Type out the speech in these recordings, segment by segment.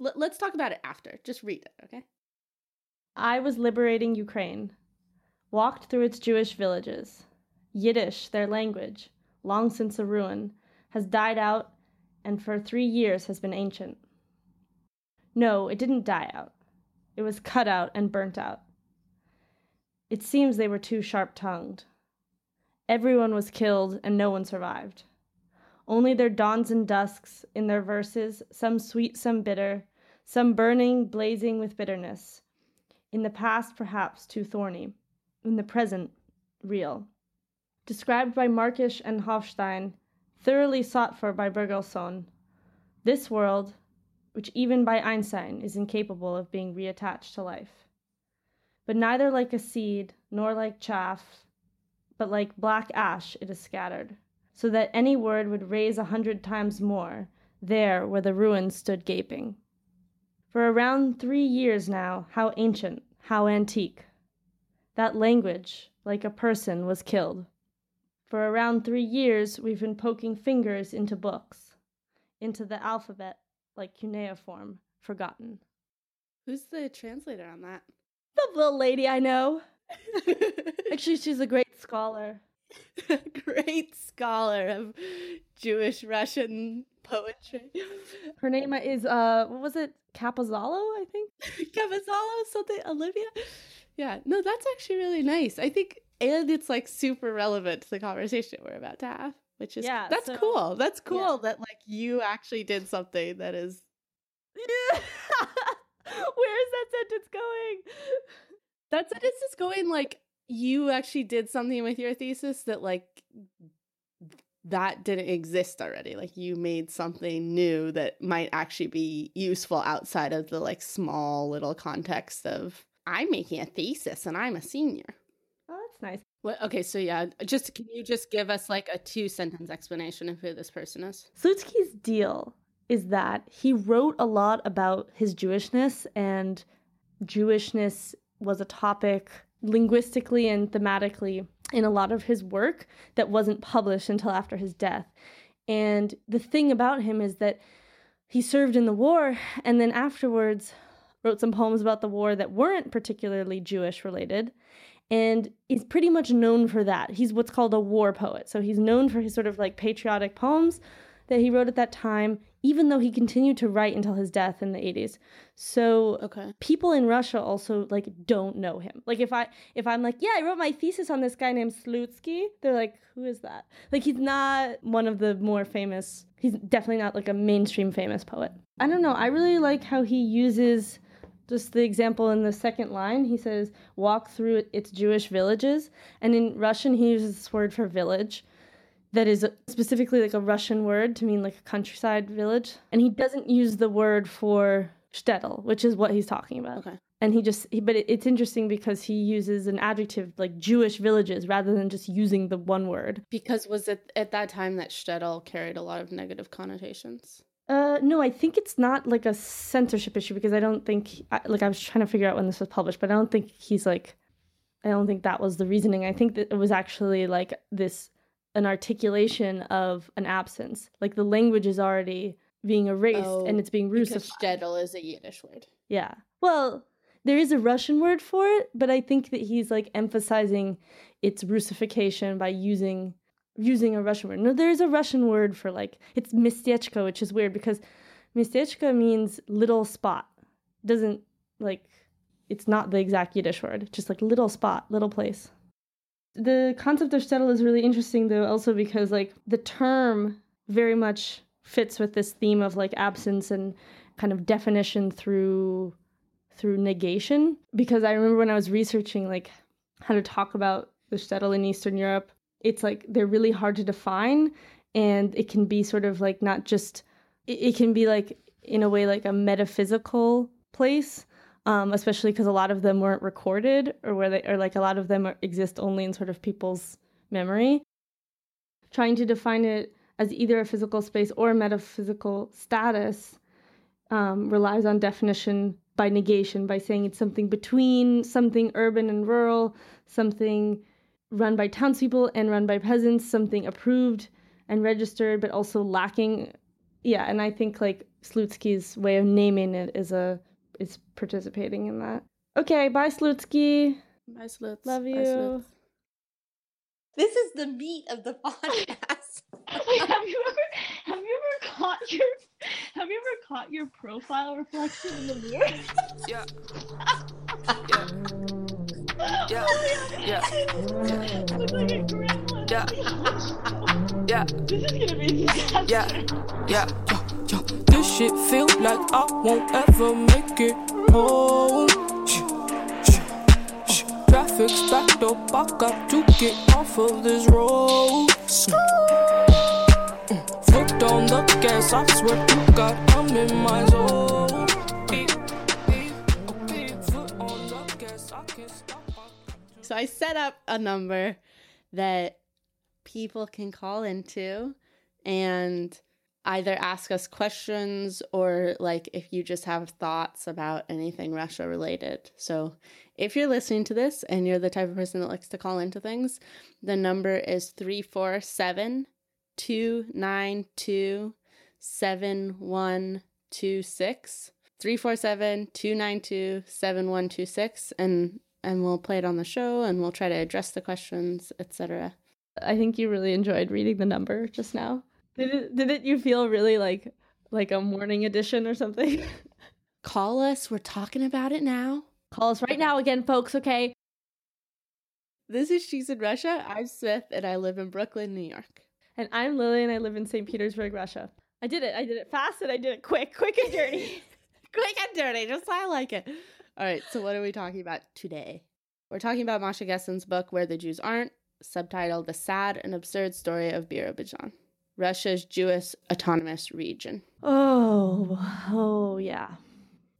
L- let's talk about it after. Just read it, okay? I was liberating Ukraine, walked through its Jewish villages. Yiddish, their language, long since a ruin, has died out and for three years has been ancient. No, it didn't die out. It was cut out and burnt out. It seems they were too sharp tongued. Everyone was killed and no one survived. Only their dawns and dusks in their verses, some sweet, some bitter, some burning, blazing with bitterness. In the past, perhaps too thorny. In the present, real. Described by Markish and Hofstein, thoroughly sought for by Bergson. This world, which even by Einstein is incapable of being reattached to life. But neither like a seed, nor like chaff, but like black ash it is scattered, so that any word would raise a hundred times more, there where the ruins stood gaping. For around three years now, how ancient, how antique. That language, like a person, was killed. For around three years, we've been poking fingers into books, into the alphabet, like cuneiform, forgotten. Who's the translator on that? The little lady I know. Actually, she's a great scholar. great scholar of Jewish Russian poetry. Her name is uh what was it? Capozalo, I think. Capozalo, something Olivia. Yeah, no, that's actually really nice. I think and it's like super relevant to the conversation we're about to have, which is yeah, that's so, cool. That's cool yeah. that like you actually did something that is Where is that sentence going? That sentence is going like you actually did something with your thesis that like that didn't exist already. Like you made something new that might actually be useful outside of the like small little context of I'm making a thesis and I'm a senior. Oh, that's nice. What, okay, so yeah, just can you just give us like a two sentence explanation of who this person is? Slutsky's deal is that he wrote a lot about his Jewishness, and Jewishness was a topic linguistically and thematically in a lot of his work that wasn't published until after his death. And the thing about him is that he served in the war and then afterwards wrote some poems about the war that weren't particularly Jewish related and is pretty much known for that. He's what's called a war poet. So he's known for his sort of like patriotic poems that he wrote at that time even though he continued to write until his death in the 80s so okay. people in russia also like don't know him. Like if i if i'm like yeah i wrote my thesis on this guy named slutsky they're like who is that? Like he's not one of the more famous he's definitely not like a mainstream famous poet. I don't know i really like how he uses just the example in the second line. He says walk through its jewish villages and in russian he uses this word for village that is specifically like a Russian word to mean like a countryside village. And he doesn't use the word for shtetl, which is what he's talking about. Okay. And he just, he, but it, it's interesting because he uses an adjective like Jewish villages rather than just using the one word. Because was it at that time that shtetl carried a lot of negative connotations? Uh, no, I think it's not like a censorship issue because I don't think, like, I was trying to figure out when this was published, but I don't think he's like, I don't think that was the reasoning. I think that it was actually like this an articulation of an absence. Like the language is already being erased oh, and it's being Russified. Shtetl is a Yiddish word. Yeah. Well, there is a Russian word for it, but I think that he's like emphasizing its Russification by using using a Russian word. No, there is a Russian word for like it's mistechka, which is weird because mistechka means little spot. Doesn't like it's not the exact Yiddish word, just like little spot, little place. The concept of shtetl is really interesting though, also because like the term very much fits with this theme of like absence and kind of definition through through negation. Because I remember when I was researching like how to talk about the shtetl in Eastern Europe, it's like they're really hard to define and it can be sort of like not just it, it can be like in a way like a metaphysical place um, especially because a lot of them weren't recorded or where they or like a lot of them are, exist only in sort of people's memory. Trying to define it as either a physical space or a metaphysical status um, relies on definition by negation, by saying it's something between something urban and rural, something run by townspeople and run by peasants, something approved and registered, but also lacking Yeah, and I think like Slutsky's way of naming it is a is participating in that. Okay, bye Slutsky. Bye, Sluts. Love Bye, you. Sluts. This is the meat of the podcast. Wait, have you ever have you ever caught your have you ever caught your profile reflection in the mirror? Yeah. Yeah. Oh yeah. Yeah. Look like a grandma. Yeah. Yeah. This is gonna be a disaster. Yeah. Yeah. Yeah. This shit feel like I won't ever make it home. Traffic's backed up, I got to get off of this road. Mm. Foot on the gas, I swear to God, I'm in my zone. So I set up a number that people can call into and either ask us questions or like if you just have thoughts about anything Russia related. So if you're listening to this and you're the type of person that likes to call into things, the number is 347 292 7126. 347 292 7126 and and we'll play it on the show and we'll try to address the questions, etc. I think you really enjoyed reading the number just now. Did it did it you feel really like like a morning edition or something? Call us. We're talking about it now. Call us right now again, folks, okay? This is She's in Russia. I'm Smith and I live in Brooklyn, New York. And I'm Lily and I live in St. Petersburg, Russia. I did it. I did it fast and I did it quick, quick and dirty. Quick and dirty, just how I like it. All right, so what are we talking about today? We're talking about Masha Gessen's book, Where the Jews Aren't, subtitled The Sad and Absurd Story of Birobidzhan, Russia's Jewish autonomous region. oh, oh yeah.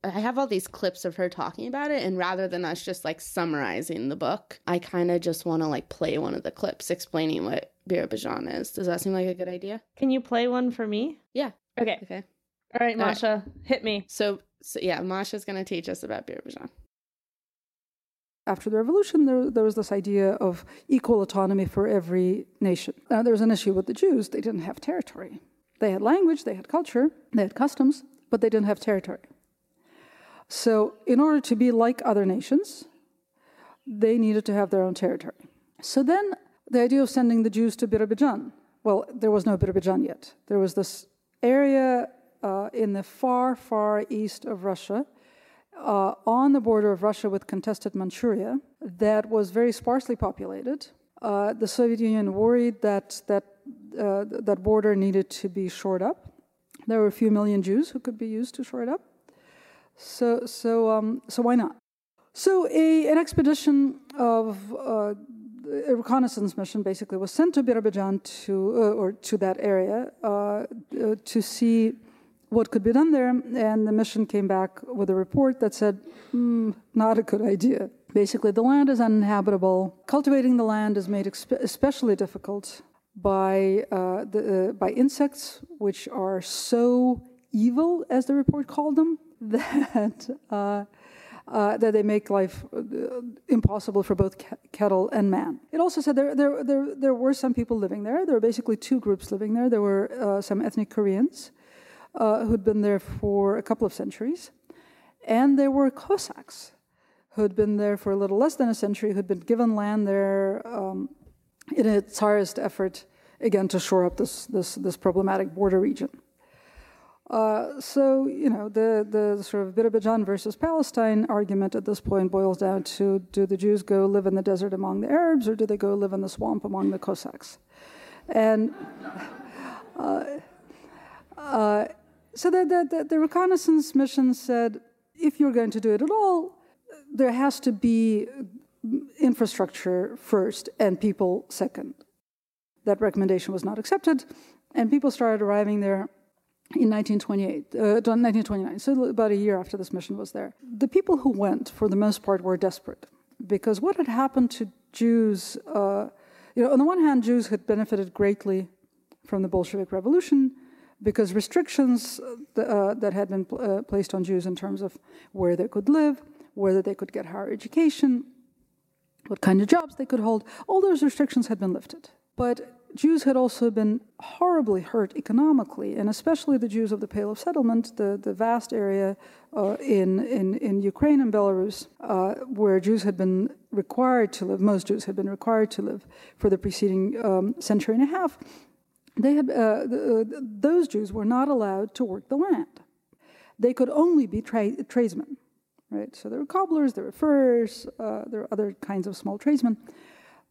I have all these clips of her talking about it, and rather than us just like summarizing the book, I kind of just want to like play one of the clips explaining what Birobidzhan is. Does that seem like a good idea? Can you play one for me? Yeah. Okay. Okay. All right, All right. Masha, hit me. So, so yeah, Masha's going to teach us about Birobidzhan. After the revolution, there, there was this idea of equal autonomy for every nation. Now, there was an issue with the Jews. They didn't have territory. They had language, they had culture, they had customs, but they didn't have territory. So, in order to be like other nations, they needed to have their own territory. So then, the idea of sending the Jews to Birobidzhan, well, there was no Birobidzhan yet. There was this area uh, in the far, far east of Russia uh, on the border of Russia with contested Manchuria that was very sparsely populated. Uh, the Soviet Union worried that that uh, that border needed to be shored up. There were a few million Jews who could be used to shore it up. So so um, so why not? So a, an expedition of uh, a reconnaissance mission basically was sent to Birobidzhan to uh, or to that area uh, uh, to see what could be done there, and the mission came back with a report that said, "Hmm, not a good idea. Basically, the land is uninhabitable. Cultivating the land is made expe- especially difficult by uh, the, uh, by insects, which are so evil, as the report called them, that. Uh, uh, that they make life uh, impossible for both ca- cattle and man. It also said there, there, there, there were some people living there. There were basically two groups living there. There were uh, some ethnic Koreans uh, who'd been there for a couple of centuries, and there were Cossacks who'd been there for a little less than a century, who'd been given land there um, in a Tsarist effort, again, to shore up this, this, this problematic border region. Uh, so, you know, the, the sort of Birobidzhan versus Palestine argument at this point boils down to do the Jews go live in the desert among the Arabs or do they go live in the swamp among the Cossacks? And uh, uh, so the, the, the, the reconnaissance mission said if you're going to do it at all, there has to be infrastructure first and people second. That recommendation was not accepted, and people started arriving there in 1928, uh, 1929, so about a year after this mission was there. The people who went, for the most part, were desperate because what had happened to Jews, uh, you know, on the one hand, Jews had benefited greatly from the Bolshevik Revolution because restrictions uh, that had been pl- uh, placed on Jews in terms of where they could live, whether they could get higher education, what kind of jobs they could hold, all those restrictions had been lifted. But Jews had also been horribly hurt economically, and especially the Jews of the Pale of Settlement, the, the vast area uh, in, in, in Ukraine and Belarus, uh, where Jews had been required to live, most Jews had been required to live for the preceding um, century and a half. They had, uh, uh, those Jews were not allowed to work the land. They could only be tra- tradesmen, right? So there were cobblers, there were furs, uh, there were other kinds of small tradesmen,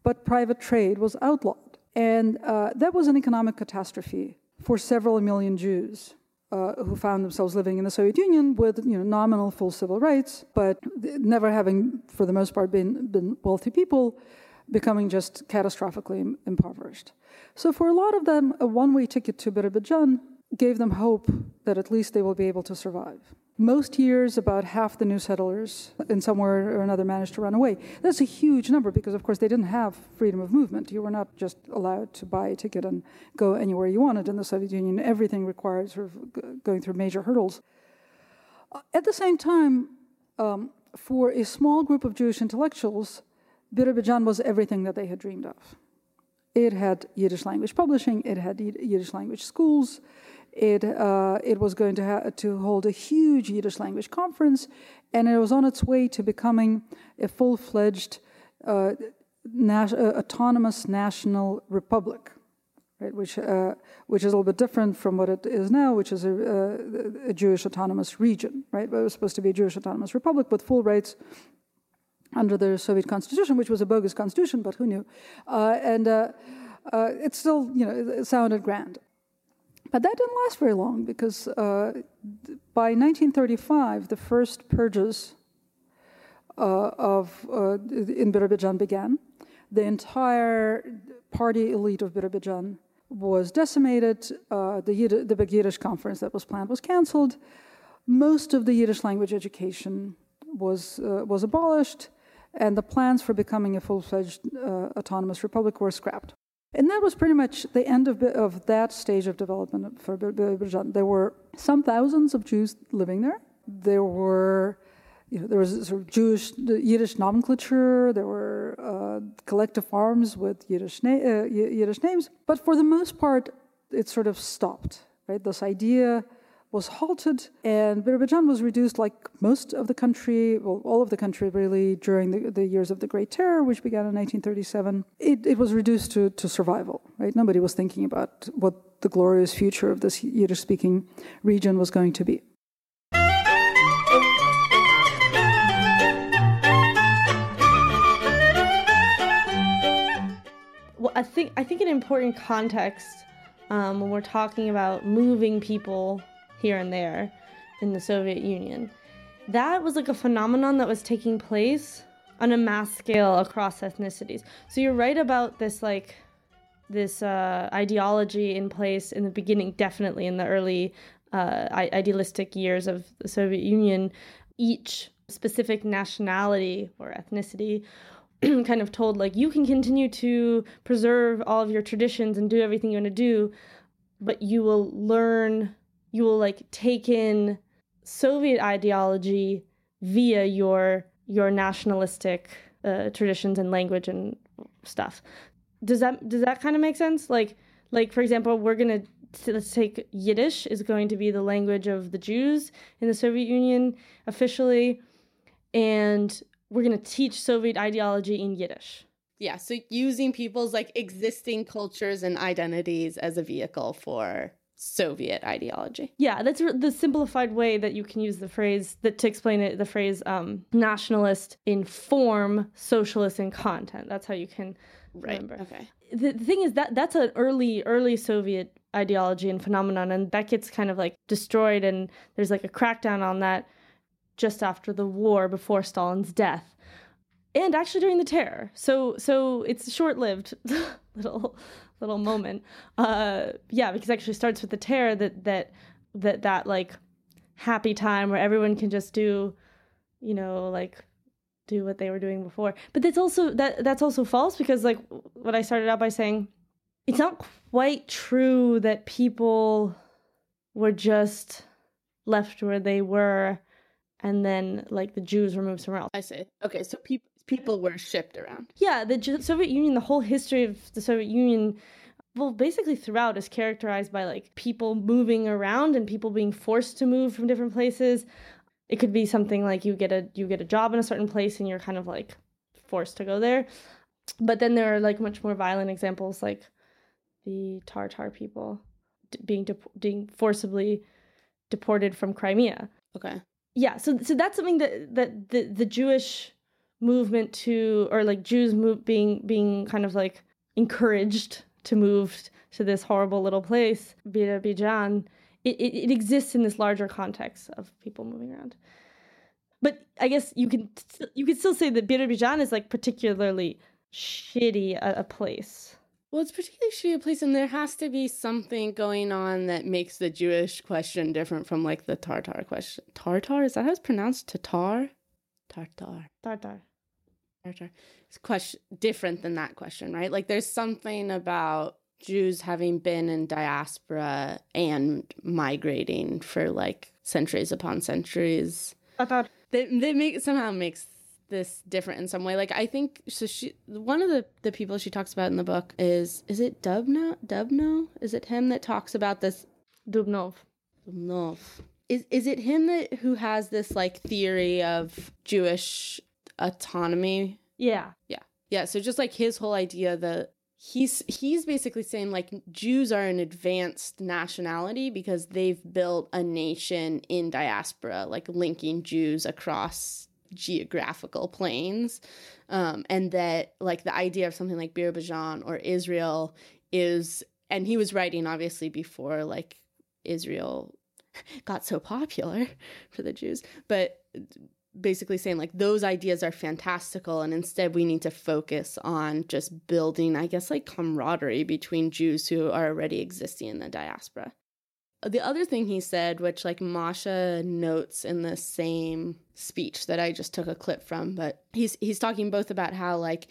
but private trade was outlawed. And uh, that was an economic catastrophe for several million Jews uh, who found themselves living in the Soviet Union with you know, nominal full civil rights, but never having, for the most part, been, been wealthy people, becoming just catastrophically impoverished. So for a lot of them, a one-way ticket to Birobidzhan gave them hope that at least they will be able to survive. Most years, about half the new settlers in somewhere or another managed to run away. That's a huge number because, of course, they didn't have freedom of movement. You were not just allowed to buy a ticket and go anywhere you wanted in the Soviet Union. Everything required sort of going through major hurdles. At the same time, um, for a small group of Jewish intellectuals, Birobidzhan was everything that they had dreamed of. It had Yiddish language publishing, it had Yiddish language schools, it, uh, it was going to, ha- to hold a huge Yiddish language conference, and it was on its way to becoming a full fledged uh, nas- uh, autonomous national republic. Right, which, uh, which is a little bit different from what it is now, which is a, uh, a Jewish autonomous region, right? But it was supposed to be a Jewish autonomous republic with full rights under the Soviet constitution, which was a bogus constitution, but who knew? Uh, and uh, uh, it still, you know, it sounded grand. But that didn't last very long because uh, by 1935, the first purges uh, of uh, in Birobidzhan began. The entire party elite of Birobidzhan was decimated. The, Yid- the big Yiddish conference that was planned was canceled. Most of the Yiddish language education was was abolished, and the plans for becoming a full-fledged uh, autonomous republic were scrapped. And that was pretty much the end of, of that stage of development for Birobidzhan. There were some thousands of Jews living there. There were, you know, there was sort of Jewish, Yiddish nomenclature. There were uh, collective farms with Yiddish, na- uh, Yiddish names. But for the most part, it sort of stopped. Right, this idea was halted, and Birobidzhan was reduced, like most of the country, well, all of the country really, during the, the years of the Great Terror, which began in 1937. It, it was reduced to, to survival, right? Nobody was thinking about what the glorious future of this Yiddish speaking region was going to be. Well, I think I think an important context um, when we're talking about moving people here and there in the Soviet Union. That was like a phenomenon that was taking place on a mass scale across ethnicities. So you're right about this like this uh, ideology in place in the beginning, definitely in the early uh, idealistic years of the Soviet Union. Each specific nationality or ethnicity kind of told like you can continue to preserve all of your traditions and do everything you want to do, but you will learn you will like take in Soviet ideology via your your nationalistic uh, traditions and language and stuff. Does that does that kind of make sense? Like like for example, we're gonna let's take Yiddish is going to be the language of the Jews in the Soviet Union officially, and we're gonna teach Soviet ideology in Yiddish. Yeah, so using people's like existing cultures and identities as a vehicle for Soviet ideology. Yeah, that's the simplified way that you can use the phrase that to explain it. The phrase um, nationalist in form, socialist in content. That's how you can right. remember. Okay. The, the thing is that that's an early, early Soviet ideology and phenomenon, and that gets kind of like destroyed, and there's like a crackdown on that just after the war, before Stalin's death, and actually during the terror. So, so it's short-lived little little moment. Uh, yeah, because actually starts with the terror that that that that like happy time where everyone can just do, you know, like do what they were doing before. But that's also that that's also false because like what I started out by saying, it's not quite true that people were just left where they were and then like the Jews were moved somewhere else. I see. Okay, so people people were shipped around. Yeah, the Soviet Union, the whole history of the Soviet Union well, basically throughout is characterized by like people moving around and people being forced to move from different places. It could be something like you get a you get a job in a certain place and you're kind of like forced to go there. But then there are like much more violent examples like the Tartar people d- being dep- being forcibly deported from Crimea. Okay. Yeah, so so that's something that that the the Jewish movement to or like Jews move being being kind of like encouraged to move to this horrible little place, Bijan, it, it, it exists in this larger context of people moving around. But I guess you can you can still say that Bijan is like particularly shitty a, a place. Well, it's particularly shitty a place, and there has to be something going on that makes the Jewish question different from like the Tartar question. Tartar is that how it's pronounced? Tatar, Tartar, Tartar. It's question different than that question, right? Like there's something about Jews having been in diaspora and migrating for like centuries upon centuries. That that make somehow makes this different in some way. Like I think so. She one of the the people she talks about in the book is is it Dubno Dubno? Is it him that talks about this Dubnov? Dubnov. Is is it him that who has this like theory of Jewish autonomy? Yeah. Yeah. Yeah. So just like his whole idea that he's he's basically saying like Jews are an advanced nationality because they've built a nation in diaspora, like linking Jews across geographical planes. Um, and that like the idea of something like Birobidzhan or Israel is and he was writing obviously before like Israel got so popular for the Jews, but basically saying like those ideas are fantastical and instead we need to focus on just building i guess like camaraderie between jews who are already existing in the diaspora. The other thing he said which like masha notes in the same speech that i just took a clip from but he's he's talking both about how like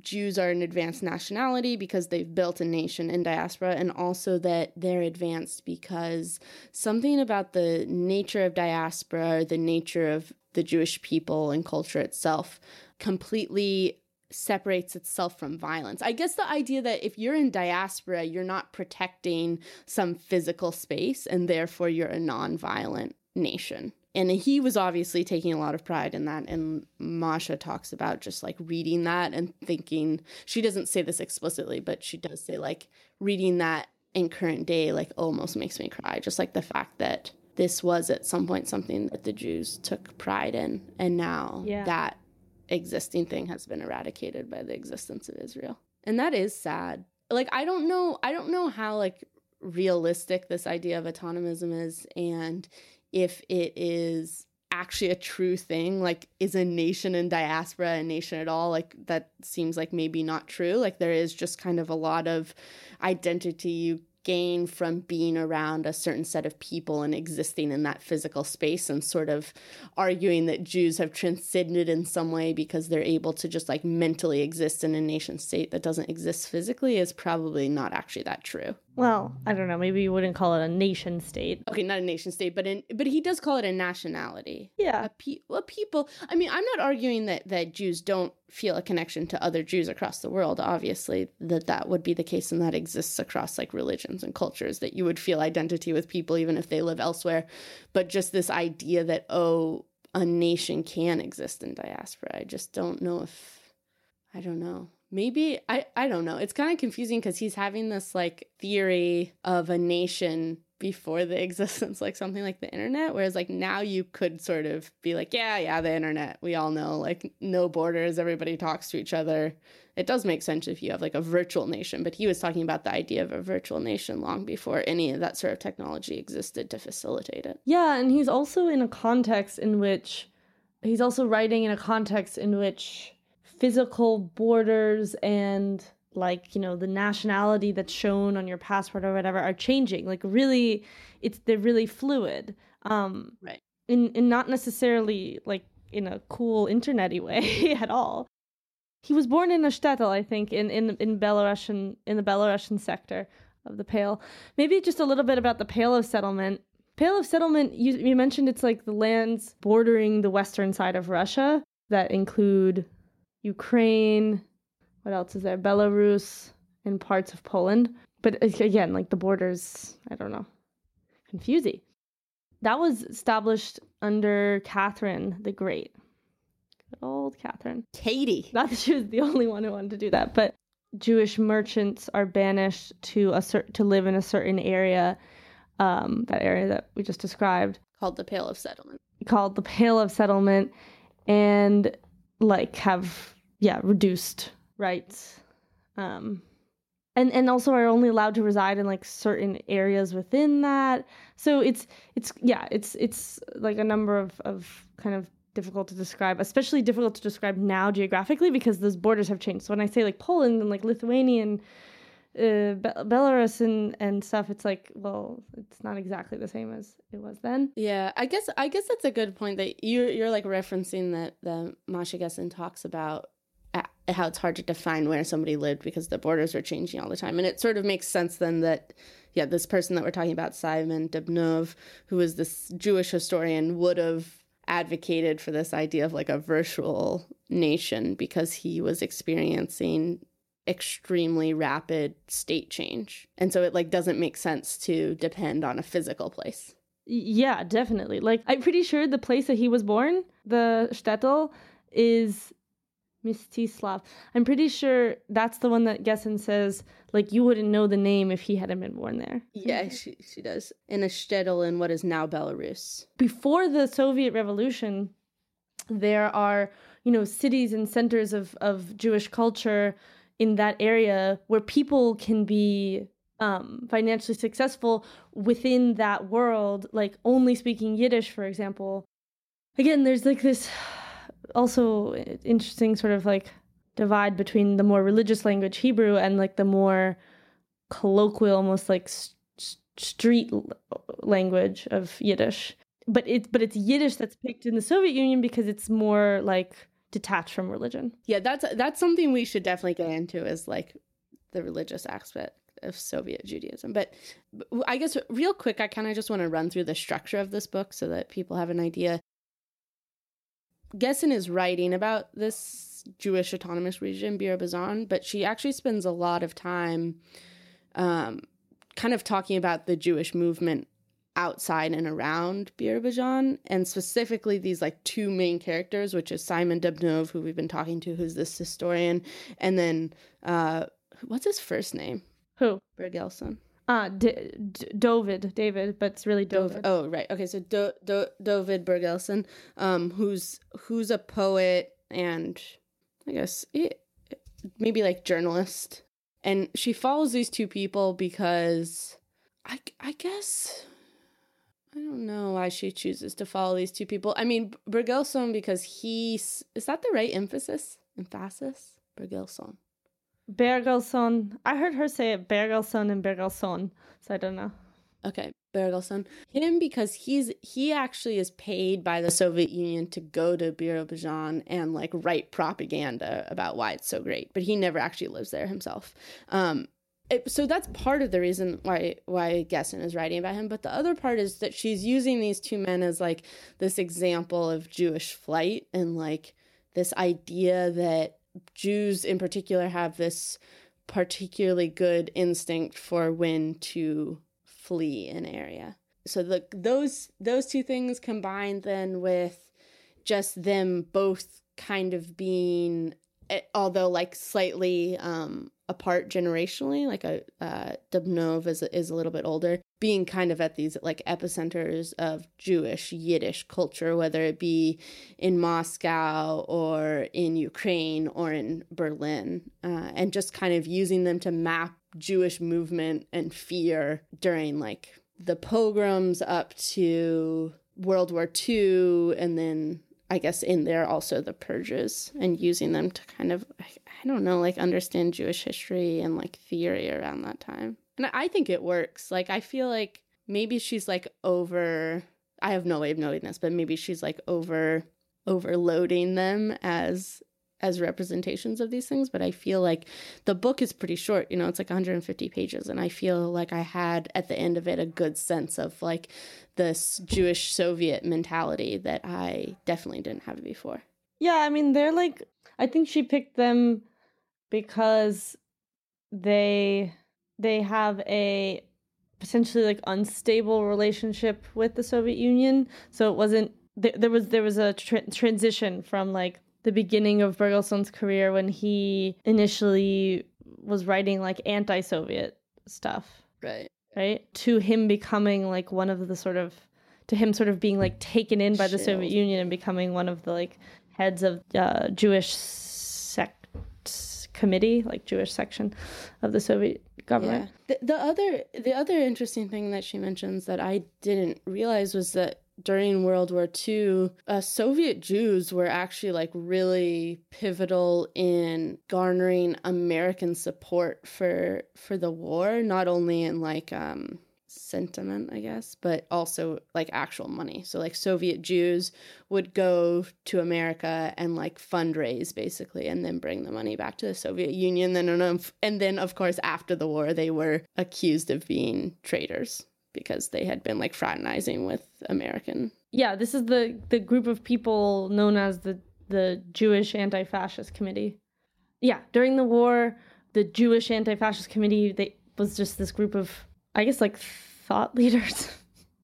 Jews are an advanced nationality because they've built a nation in diaspora, and also that they're advanced because something about the nature of diaspora, or the nature of the Jewish people and culture itself, completely separates itself from violence. I guess the idea that if you're in diaspora, you're not protecting some physical space, and therefore you're a non-violent nation. And he was obviously taking a lot of pride in that. And masha talks about just like reading that and thinking she doesn't say this explicitly but she does say like reading that in current day like almost makes me cry. Just like the fact that this was at some point something that the jews took pride in and now Yeah. that existing thing has been eradicated by the existence of israel. And that is sad. Like i don't know i don't know how like realistic this idea of autonomism is and if it is actually a true thing like is a nation in diaspora a nation at all? Like that seems like maybe not true. Like there is just kind of a lot of identity you gain from being around a certain set of people and existing in that physical space and sort of arguing that Jews have transcended in some way because they're able to just like mentally exist in a nation state that doesn't exist physically is probably not actually that true. Well, I don't know. Maybe you wouldn't call it a nation state. Okay, not a nation state, but in but he does call it a nationality. Yeah. A, pe- a people. I mean, I'm not arguing that that Jews don't feel a connection to other Jews across the world. Obviously, that that would be the case, and that exists across like religions and cultures. That you would feel identity with people even if they live elsewhere. But just this idea that oh, a nation can exist in diaspora. I just don't know if I don't know. Maybe I I don't know. It's kind of confusing because he's having this like theory of a nation before the existence like something like the internet whereas like now you could sort of be like yeah yeah the internet. We all know like no borders. Everybody talks to each other. It does make sense if you have like a virtual nation but he was talking about the idea of a virtual nation long before any of that sort of technology existed to facilitate it. Yeah, and he's also in a context in which he's also writing in a context in which physical borders and like you know the nationality that's shown on your passport or whatever are changing. Like really it's they're really fluid um Right. in in not necessarily like in a cool internety way at all. He was born in a shtetl i think in in in belarusian in the belarusian sector of the pale. Maybe just a little bit about the pale of settlement. Pale of settlement you, you mentioned it's like the lands bordering the western side of russia that include ukraine what else is there belarus and parts of Poland. But again, like the borders, I don't know, confusing. That was established under Catherine the Great. Good old Catherine. Katie. Not that she was the only one who wanted to do that, but Jewish merchants are banished to a cer- to live in a certain area, um, that area that we just described, Called the Pale of Settlement. called the Pale of Settlement, and like have yeah reduced rights, um, and and also are only allowed to reside in like certain areas within that. So it's it's yeah it's it's like a number of of kind of difficult to describe, especially difficult to describe now geographically because those borders have changed. So when I say like Poland and like Lithuania and uh, Be- Belarus and and stuff, it's like well, it's not exactly the same as it was then. Yeah, I guess I guess that's a good point that you're you're like referencing that the Masha Gessen talks about how it's hard to define where somebody lived because the borders are changing all the time, and it sort of makes sense then that yeah, this person that we're talking about, Simon Dubnov, who is this Jewish historian, would have advocated for this idea of like a virtual nation because he was experiencing extremely rapid state change. And so it like doesn't make sense to depend on a physical place. Yeah, definitely. Like I'm pretty sure the place that he was born, the shtetl, is Mstislav. I'm pretty sure that's the one that Gessen says like you wouldn't know the name if he hadn't been born there. Yeah, she she does. In a shtetl in what is now Belarus. before the Soviet Revolution, there are you know cities and centers of of Jewish culture in that area where people can be um, financially successful within that world, like only speaking Yiddish, for example. Again, there's like this also interesting sort of like divide between the more religious language Hebrew and like the more colloquial, almost like s- s- street language of Yiddish. But it's but it's Yiddish that's picked in the Soviet Union because it's more like detached from religion. Yeah, that's that's something we should definitely get into is like the religious aspect of Soviet Judaism. But I guess real quick, I kind of just want to run through the structure of this book so that people have an idea. Gessen is writing about this Jewish autonomous region, Birobidzhan, but she actually spends a lot of time um, kind of talking about the Jewish movement outside and around Birobidzhan, and specifically these like two main characters, which is Simon Dubnov, who we've been talking to, who's this historian, and then uh, what's his first name? Who? Bergelson. Ah, D- D- David, David, but it's really Dov- David. oh, right. Okay, so Do- Do- David Bergelson, um, who's who's a poet and I guess it, maybe like journalist, and she follows these two people because I I guess I don't know why she chooses to follow these two people. I mean, Bergelson because he's is that the right emphasis? Emphasis? Bergelson. Bergelson. I heard her say it Bergelson and Bergelson, so I don't know. Okay, Bergelson. Him because he's he actually is paid by the Soviet Union to go to Birobidzhan and like write propaganda about why it's so great, but he never actually lives there himself. Um, it, so that's part of the reason why why Gessen is writing about him. But the other part is that she's using these two men as like this example of Jewish flight and like this idea that Jews in particular have this particularly good instinct for when to flee an area. So the those those two things combined then with just them both kind of being eh, although like slightly um apart generationally like a uh Dubnov is is a little bit older being kind of at these like epicenters of Jewish Yiddish culture whether it be in Moscow or in Ukraine or in Berlin uh, and just kind of using them to map Jewish movement and fear during like the pogroms up to World War II and then I guess in there also the purges and using them to kind of I don't know like understand Jewish history and like theory around that time. And I think it works. Like I feel like maybe she's like over I have no way of knowing this, but maybe she's like over overloading them as as representations of these things, but I feel like the book is pretty short, you know, it's like 150 pages and I feel like I had at the end of it a good sense of like this Jewish Soviet mentality that I definitely didn't have before. Yeah, I mean, they're like, I think she picked them because they they have a potentially like unstable relationship with the Soviet Union. So it wasn't there, there was there was a tra- transition from like the beginning of Bergelson's career when he initially was writing like anti-Soviet stuff, Right. right? To him becoming like one of the sort of to him sort of being like taken in by the Soviet Union and becoming one of the like heads of uh, Jewish committee, like Jewish section of the Soviet government. Yeah. The, the other the other interesting thing that she mentions that I didn't realize was that during World War II, uh, Soviet Jews were actually like really pivotal in garnering American support for for the war, not only in like um sentiment, I guess, but also like actual money. So like Soviet Jews would go to America and like fundraise basically and then bring the money back to the Soviet Union then and, um, and then of course after the war they were accused of being traitors because they had been like fraternizing with American Yeah, this is the the group of people known as the the Jewish Anti-Fascist Committee. Yeah, during the war, the Jewish Anti-Fascist Committee they was just this group of I guess like thought leaders,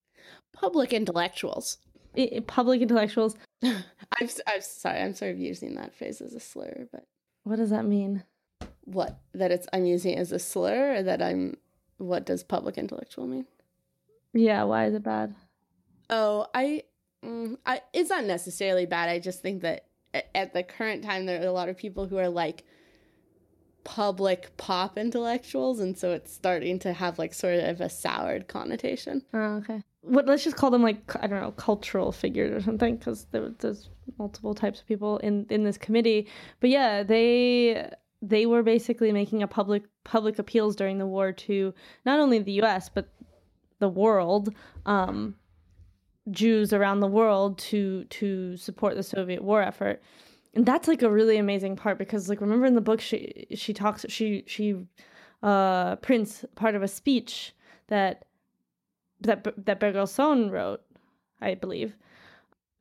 public intellectuals. i- public intellectuals. I'm, I'm sorry, I'm sort of using that phrase as a slur, but What does that mean? what that it's I'm using it as a slur or that I'm what does public intellectual mean? Yeah, why is it bad? Oh, I, mm, I, it's not necessarily bad. I just think that at the current time, there are a lot of people who are like public pop intellectuals, and so it's starting to have like sort of a soured connotation. Oh, okay. What? Let's just call them like I don't know, cultural figures or something, because there, there's multiple types of people in in this committee. But yeah, they they were basically making a public public appeals during the war to not only the U.S. but the world, um, Jews around the world to to support the Soviet war effort. And that's like a really amazing part because like remember in the book she she talks she she uh prints part of a speech that that that Bergelson wrote, I believe.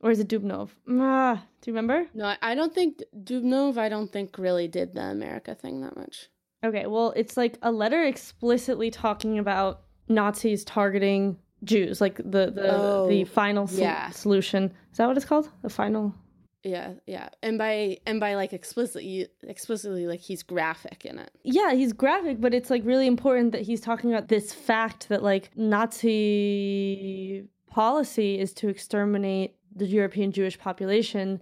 Or is it Dubnov? Ah, do you remember? No, I- don't think Dubnov. I don't think really did the America thing that much. Okay, well, it's like a letter explicitly talking about Nazis targeting Jews, like the the Oh, the final sol- yeah. solution. Is that what it's called? The final. Yeah, yeah, and by and by like explicitly, explicitly like he's graphic in it. Yeah, he's graphic, but it's like really important that he's talking about this fact that like Nazi policy is to exterminate the European Jewish population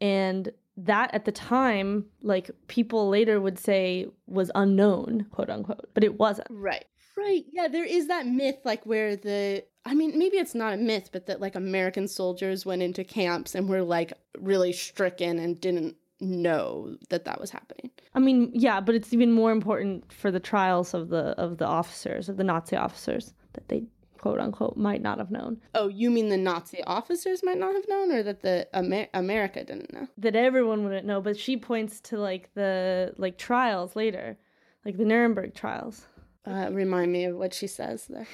and that at the time like people later would say was unknown, quote unquote, but it wasn't. Right. Right. Yeah, there is that myth like where the I mean, maybe it's not a myth, but that like American soldiers went into camps and were like really stricken and didn't know that that was happening. I mean, yeah, but it's even more important for the trials of the of the officers, of the Nazi officers that they quote unquote might not have known. Oh, you mean the Nazi officers might not have known or that the Amer- America didn't know? that everyone wouldn't know, but she points to like the like trials later, like the Nuremberg trials. Uh, remind me of what she says there.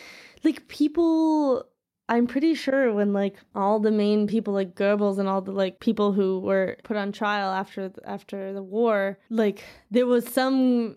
Like people I'm pretty sure when like all the main people like Goebbels and all the like people who were put on trial after after the war, like there was some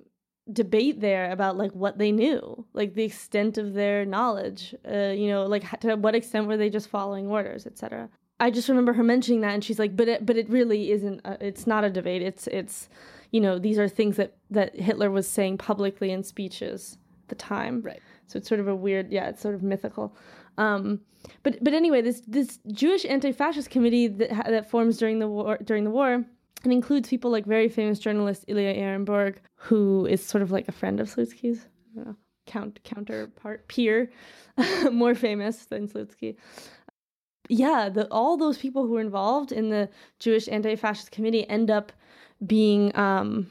debate there about like what they knew, like the extent of their knowledge. Uh, you know, like to what extent were they just following orders, etc. I just remember her mentioning that, and she's like, "But it, but it really isn't. A, it's not a debate. It's it's, you know, these are things that that Hitler was saying publicly in speeches the time. Right. So it's sort of a weird, yeah, it's sort of mythical. Um, but but anyway, this this Jewish anti-fascist committee that ha- that forms during the war during the war and includes people like very famous journalist Ilya Ehrenburg, who is sort of like a friend of Slutsky's, know, count counterpart peer, more famous than Slutsky. Yeah, the all those people who were involved in the Jewish anti-fascist committee end up being um,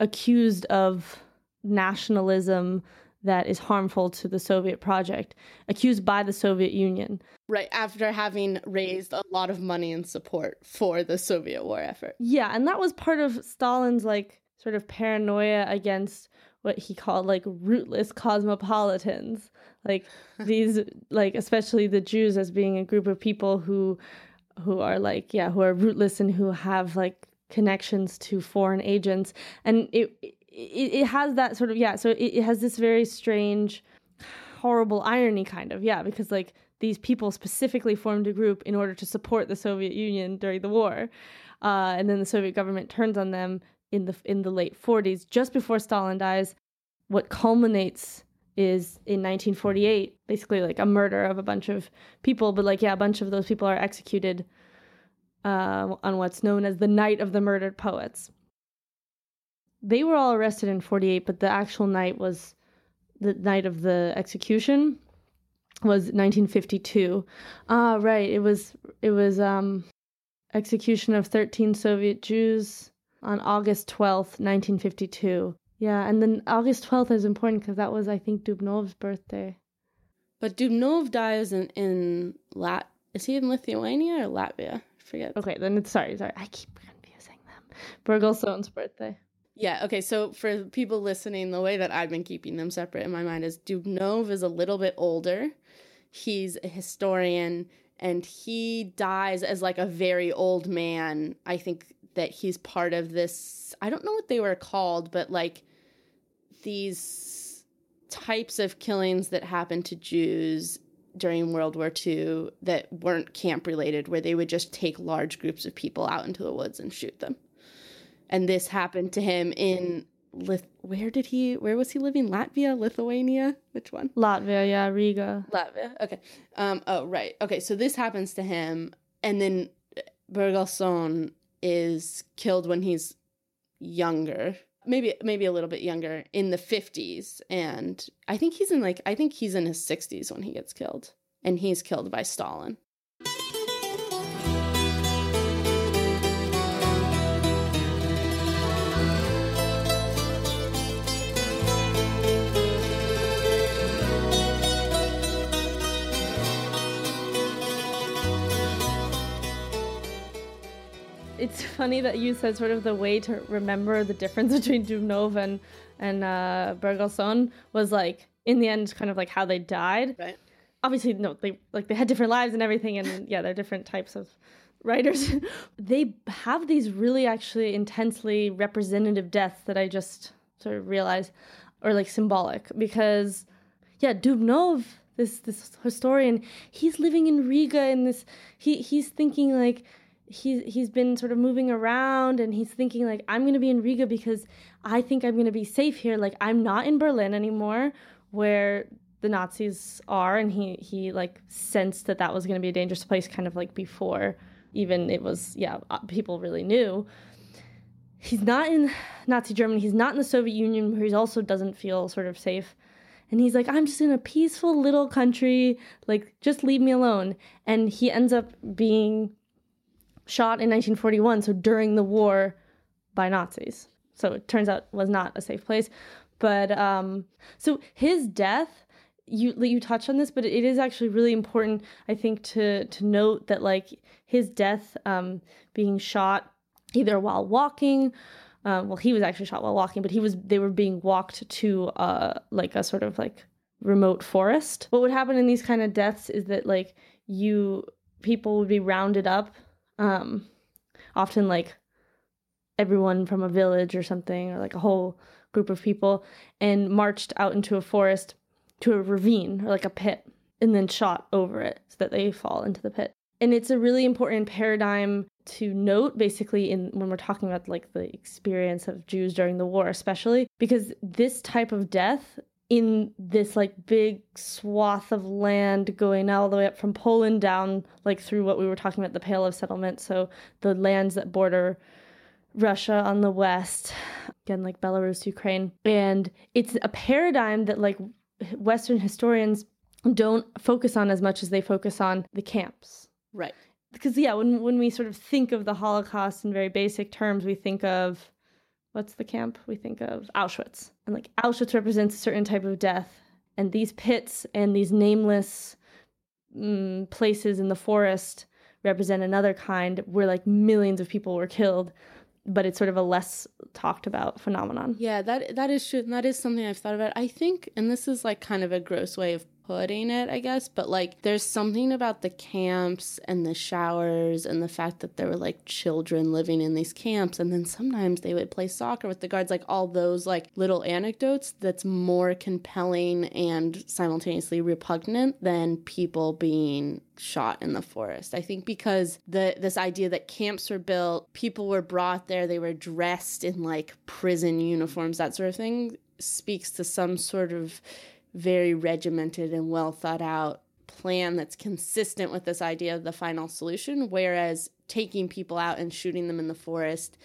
accused of nationalism that is harmful to the Soviet project, accused by the Soviet Union. Right. After having raised a lot of money and support for the Soviet war effort. Yeah, and that was part of Stalin's like sort of paranoia against what he called like rootless cosmopolitans. Like these like especially the Jews as being a group of people who who are like yeah, who are rootless and who have like connections to foreign agents and it it, it has that sort of yeah so it, it has this very strange horrible irony kind of yeah because like these people specifically formed a group in order to support the soviet union during the war. Uh, and then the soviet government turns on them in the in the late 40s just before stalin dies. What culminates is in 1948 basically like a murder of a bunch of people but like yeah a bunch of those people are executed uh, on what's known as the night of the murdered poets they were all arrested in 48 but the actual night was the night of the execution was 1952 ah right it was it was um execution of 13 soviet jews on august 12th 1952 yeah and then august 12th is important because that was i think dubnov's birthday But Dubnov dies in in Lat. Is he in Lithuania or Latvia? I forget. okay then it's sorry sorry i keep confusing them bergelson's birthday Yeah, okay, so for people listening, the way that I've been keeping them separate in my mind is Dubnov is a little bit older. He's a historian and he dies as like a very old man. I think that he's part of this I don't know what they were called, but like these types of killings that happened to Jews during World War II that weren't camp related, where they would just take large groups of people out into the woods and shoot them and this happened to him in Lith- where did he where was he living? Latvia lithuania? Which one? Latvia yeah riga. Latvia okay. Um oh right. Okay so this happens to him and then bergelson is killed when he's younger maybe maybe a little bit younger in the 50s and i think he's in like i think he's in his 60s when he gets killed and he's killed by stalin it's funny that you said sort of the way to remember the difference between Dubnov and and uh, Bergelson was like in the end kind of like how they died. right Obviously, no, they like they had different lives and everything, and yeah, they're different types of writers. they have these really actually intensely representative deaths that I just sort of realized or like symbolic because yeah, Dubnov, this this historian, he's living in Riga in this he he's thinking like he's he's been sort of moving around and he's thinking like I'm going to be in Riga because I think I'm going to be safe here. Like I'm not in Berlin anymore where the Nazis are. And he he like sensed that that was going to be a dangerous place kind of like before even it was yeah uh, people really knew. He's not in Nazi Germany. He's not in the Soviet Union where he also doesn't feel sort of safe. And he's like i'm just in a peaceful little country. Like just leave me alone. And he ends up being shot in 1941 so during the war by nazis. So it turns out was not a safe place. But um so his death you you touched on this but it is actually really important i think to to note that like his death um being shot either while walking um, well he was actually shot while walking but he was they were being walked to uh like a sort of like remote forest. What would happen in these kind of deaths is that like you people would be rounded up um often like everyone from a village or something or like a whole group of people and marched out into a forest to a ravine or like a pit and then shot over it so that they fall into the pit. And it's a really important paradigm to note basically in when we're talking about like the experience of Jews during the war especially because this type of death in this like big swath of land going all the way up from Poland down like through what we were talking about the pale of settlement. So the lands that border Russia on the west again like Belarus Ukraine. And it's a paradigm that like western historians don't focus on as much as they focus on the camps. Right. Because yeah when when we sort of think of the holocaust in very basic terms we think of what's the camp we think of? Auschwitz. And like auschwitz represents a certain type of death. And these pits and these nameless mm, places in the forest represent another kind where like millions of people were killed. But it's sort of a less talked about phenomenon. Yeah, that that is true. And that is something I've thought about. I think, and this is like kind of a gross way of putting it, I guess, but like there's something about the camps and the showers and the fact that there were like children living in these camps and then sometimes they would play soccer with the guards like all those like little anecdotes that's more compelling and simultaneously repugnant than people being shot in the forest. I think because the this idea that camps were built, people were brought there, they were dressed in like prison uniforms, that sort of thing speaks to some sort of very regimented and well thought out plan that's consistent with this idea of the final solution whereas taking people out and shooting them in the forest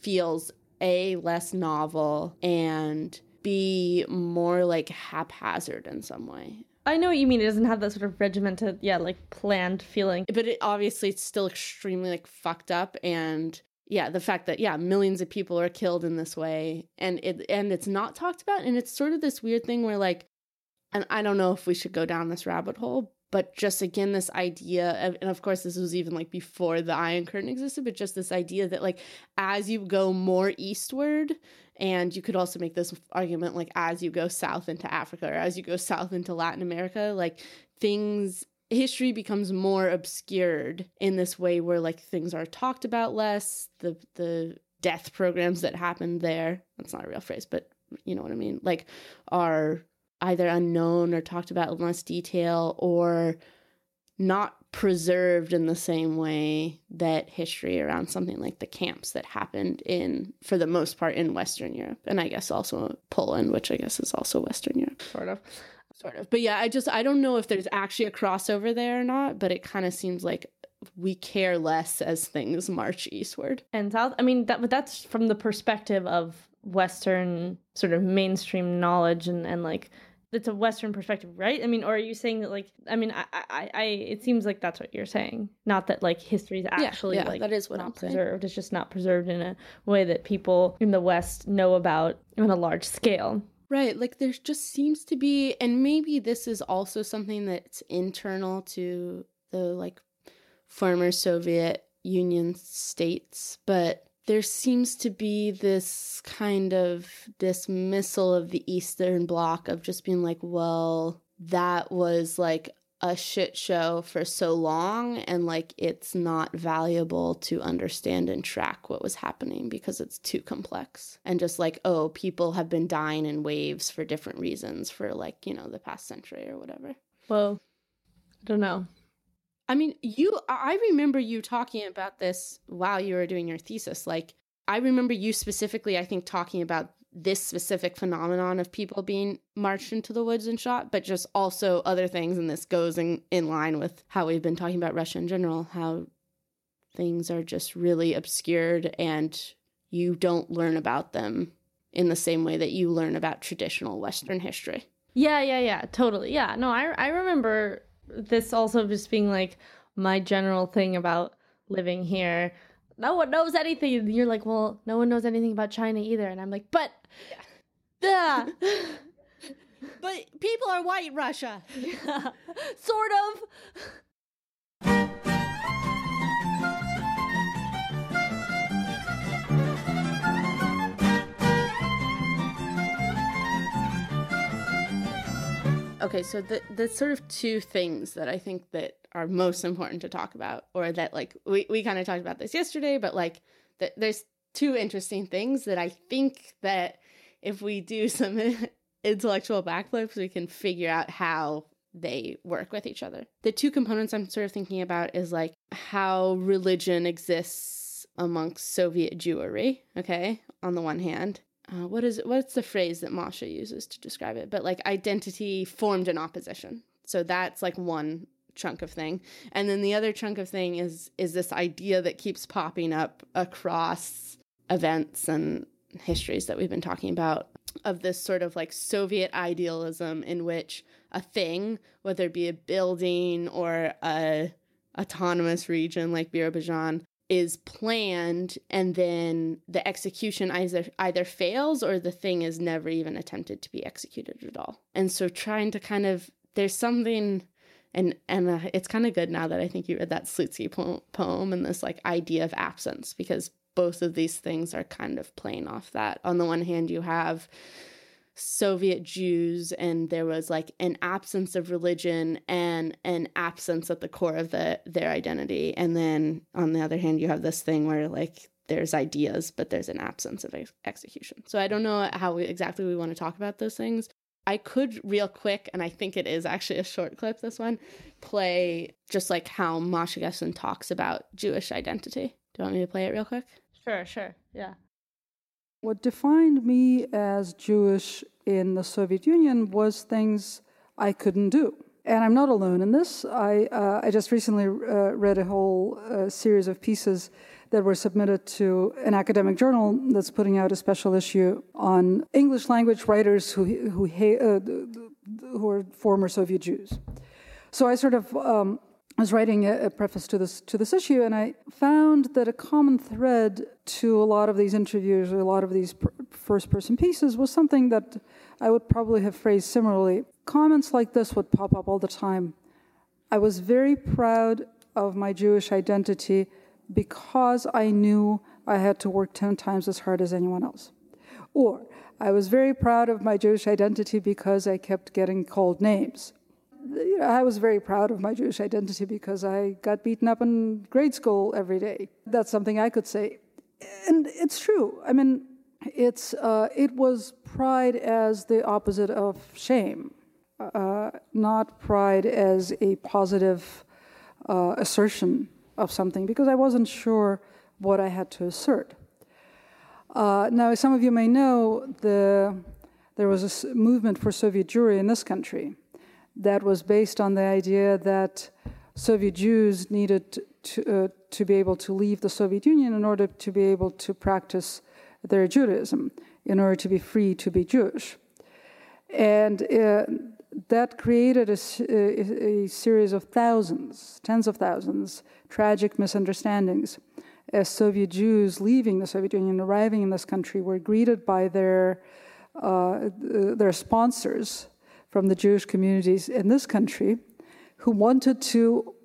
feels a less novel and b more like haphazard in some way I know what you mean. It doesn't have that sort of regimented, yeah, like planned feeling. but it obviously it's still extremely like fucked up and yeah the fact that yeah millions of people are killed in this way and it and it's not talked about and it's sort of this weird thing where like and i don't know if we should go down this rabbit hole but just again this idea of, and of course this was even like before the iron curtain existed but just this idea that like as you go more eastward and you could also make this argument like as you go south into africa or as you go south into latin america like things history becomes more obscured in this way where like things are talked about less the the death programs that happened there that's not a real phrase but you know what i mean like are either unknown or talked about in less detail or not preserved in the same way that history around something like the camps that happened in for the most part in western europe and i guess also poland which i guess is also western europe Sort of. sort of. But yeah, I just I don't know if there's actually a crossover there or not, but it kind of seems like we care less as things march eastward. And south. I mean, that but that's from the perspective of Western sort of mainstream knowledge and and like it's a Western perspective, right? I mean, or are you saying that like I mean, I I, I it seems like that's what you're saying, not that like history is actually yeah, like that is what not I'm saying. preserved. It's just not preserved in a way that people in the West know about on a large scale. Right, like there just seems to be and maybe this is also something that's internal to the like former Soviet Union states, but there seems to be this kind of dismissal of the Eastern Bloc of just being like, well, that was like a shit show for so long, and like it's not valuable to understand and track what was happening because it's too complex. And just like, oh, people have been dying in waves for different reasons for like, you know, the past century or whatever. Well, I don't know. I mean, you, I remember you talking about this while you were doing your thesis. Like, I remember you specifically, I think, talking about this specific phenomenon of people being marched into the woods and shot, but just also other things. And this goes in, in line with how we've been talking about Russia in general, how things are just really obscured and you don't learn about them in the same way that you learn about traditional Western history. Yeah, yeah, yeah, totally. Yeah, no, I I remember this also just being like my general thing about living here. No one knows anything. And you're like, well, no one knows anything about China either. And I'm like, but yeah, But people are white Russia. sort of. Okay, so the the sort of two things that I think that are most important to talk about, or that like we, we kind of talked about this yesterday, but like th- there's two interesting things that I think that if we do some intellectual backflips, we can figure out how they work with each other. The two components I'm sort of thinking about is like how religion exists amongst Soviet Jewry, okay, on the one hand. Uh, what is what's the phrase that Masha uses to describe it? But like identity formed in opposition. So that's like one chunk of thing. And then the other chunk of thing is is this idea that keeps popping up across events and histories that we've been talking about of this sort of like Soviet idealism in which a thing, whether it be a building or a autonomous region like Birobidzhan, is planned and then the execution either either fails or the thing is never even attempted to be executed at all. And so trying to kind of there's something and and uh, it's kind of good now that I think you read that Slutsky poem, poem and this like idea of absence because both of these things are kind of playing off that. On the one hand, you have Soviet Jews and there was like an absence of religion and an absence at the core of the their identity. And then on the other hand, you have this thing where like there's ideas, but there's an absence of ex- execution. So I don't know how we, exactly we want to talk about those things. I could real quick, and I think it is actually a short clip, this one, play just like how Masha Gessen talks about Jewish identity. Do you want me to play it real quick? Sure, sure. Yeah. What defined me as Jewish in the Soviet Union was things I couldn't do. And I'm not alone in this. I, uh, I just recently uh, read a whole uh, series of pieces that were submitted to an academic journal that's putting out a special issue on English language writers who, who, uh, who are former Soviet Jews. So I sort of um, was writing a, a, preface to this to this issue, and I found that a common thread to a lot of these interviews, or a lot of these first-person pieces, was something that I would probably have phrased similarly. Comments like this would pop up all the time. I was very proud of my Jewish identity because I knew I had to work 10 times as hard as anyone else. Or I was very proud of my Jewish identity because I kept getting called names. You know, I was very proud of my Jewish identity because I got beaten up in grade school every day. That's something I could say. And it's true. I mean, it's, uh, it was pride as the opposite of shame, uh, not pride as a positive uh, assertion of something because I wasn't sure what I had to assert. Uh, now, as some of you may know, the, there was a movement for Soviet Jewry in this country that was based on the idea that Soviet Jews needed to, uh, to be able to leave the Soviet Union in order to be able to practice their Judaism, in order to be free to be Jewish. And uh, that created a, a, a, series of thousands, tens of thousands, tragic misunderstandings. As Soviet Jews leaving the Soviet Union, arriving in this country, were greeted by their, uh, their sponsors from the Jewish communities in this country who wanted to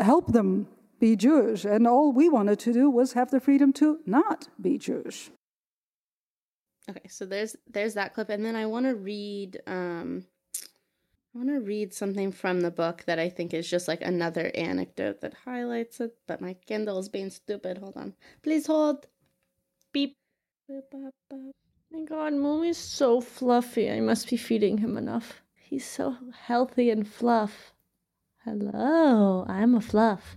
help them be Jewish. And all we wanted to do was have the freedom to not be Jewish. Okay, so there's there's that clip, and then I want to read um, I want to read something from the book that I think is just like another anecdote that highlights it, but my Kindle is being stupid. Hold on. Please hold. Beep. My god, Moomy's so fluffy. I must be feeding him enough. He's so healthy and fluff. Hello, I'm a fluff.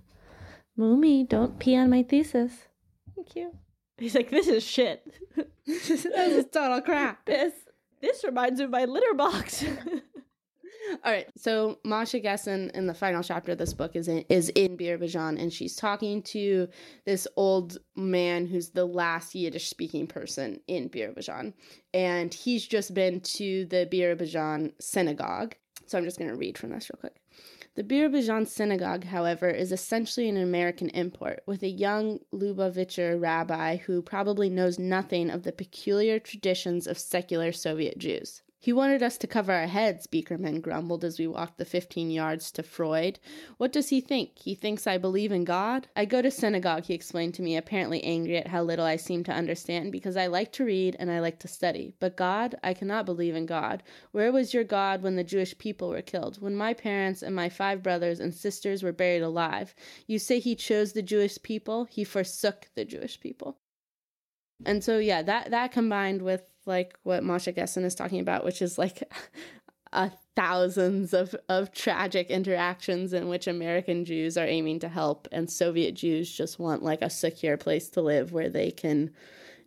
Moomy, don't pee on my thesis. Thank you. He's like, this is shit. this is total crap. This this reminds me of my litter box. All right. So Masha Gessen in the final chapter of this book is in is in Birobidzhan and she's talking to this old man who's the last Yiddish speaking person in Birobidzhan. And he's just been to the Birobidzhan synagogue. So I'm just gonna read from this real quick. The Birobidzhan synagogue, however, is essentially an American import, with a young Lubavitcher rabbi who probably knows nothing of the peculiar traditions of secular Soviet Jews. He wanted us to cover our heads, Beakerman grumbled as we walked the 15 yards to Freud. What does he think? He thinks I believe in God? I go to synagogue, he explained to me, apparently angry at how little I seem to understand, because I like to read and I like to study. But God? I cannot believe in God. Where was your God when the Jewish people were killed? When my parents and my five brothers and sisters were buried alive? You say he chose the Jewish people? He forsook the Jewish people. And so yeah, that that combined with like what Masha Gessen is talking about, which is like a thousands of, of tragic interactions in which American Jews are aiming to help and Soviet Jews just want like a secure place to live where they can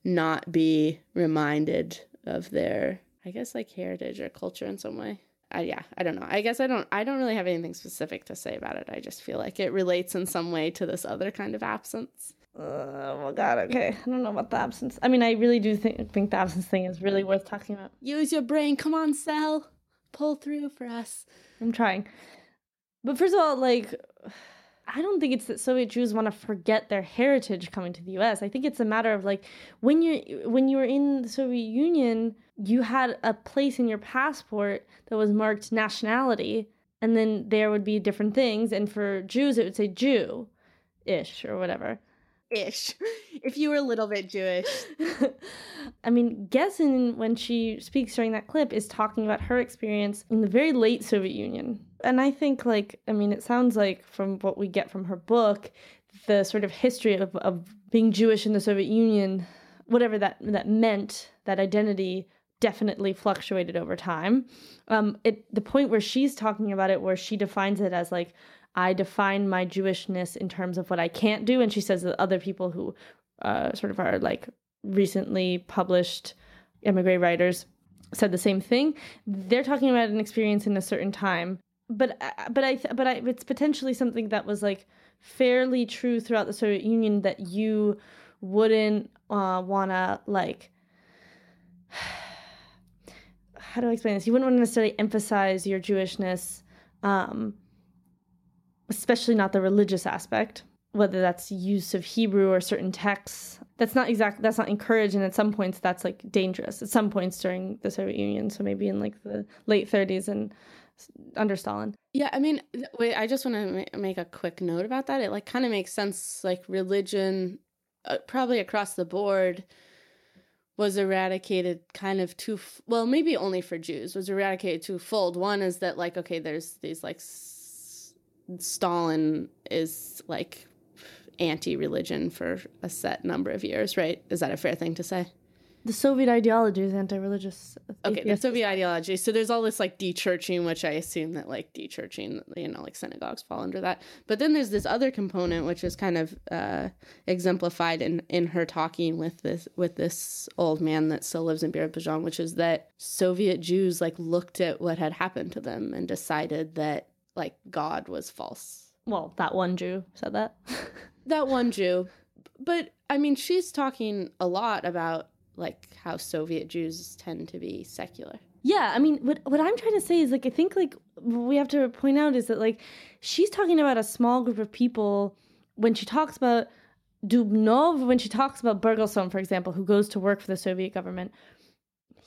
not be reminded of their I guess like heritage or culture in some way. Uh, yeah, I don't know. I guess I don't I don't really have anything specific to say about it. I just feel like it relates in some way to this other kind of absence. Oh my god, okay. I don't know about the absence. I mean, I really do think, think the absence thing is really worth talking about. Use your brain. Come on, Sal. Pull through for us. I'm trying. But first of all, like, I don't think it's that Soviet Jews want to forget their heritage coming to the US. I think it's a matter of like when you when you were in the Soviet Union, you had a place in your passport that was marked nationality, and then there would be different things. And for Jews, it would say Jew ish or whatever ish. if you were a little bit Jewish. I mean, Gessen, when she speaks during that clip, is talking about her experience in the very late Soviet Union. And I think, like, I mean, it sounds like from what we get from her book, the sort of history of, of being Jewish in the Soviet Union, whatever that, that meant, that identity definitely fluctuated over time. Um, it the point where she's talking about it, where she defines it as like I define my Jewishness in terms of what I can't do, and she says that other people who uh, sort of are like recently published emigre writers said the same thing. They're talking about an experience in a certain time, but uh, but I but I it's potentially something that was like fairly true throughout the Soviet Union that you wouldn't uh, want to like how do I explain this? You wouldn't want to necessarily emphasize your Jewishness, um, especially not the religious aspect, whether that's use of Hebrew or certain texts. That's not exactly that's not encouraged, and at some points that's like dangerous. At some points during the Soviet Union, so maybe in like the late 30s and under Stalin. Yeah, I mean, wait, I just want to make a quick note about that. It like kind of makes sense, like religion, uh, probably across the board was eradicated kind of two well maybe only for jews was eradicated twofold one is that like okay there's these like stalin is like anti-religion for a set number of years right is that a fair thing to say the Soviet ideology is anti-religious. Okay, the Soviet ideology. So there's all this like de-churching, which I assume that like de-churching, you know, like synagogues fall under that. But then there's this other component, which is kind of uh, exemplified in in her talking with this with this old man that still lives in Birobidzhan, which is that Soviet Jews like looked at what had happened to them and decided that like God was false. Well, that one Jew said that. that one Jew, but I mean, she's talking a lot about like how Soviet Jews tend to be secular. Yeah, I mean, what what I'm trying to say is like I think like we have to point out is that like she's talking about a small group of people when she talks about Dubnov, when she talks about Bergelson, for example, who goes to work for the Soviet government.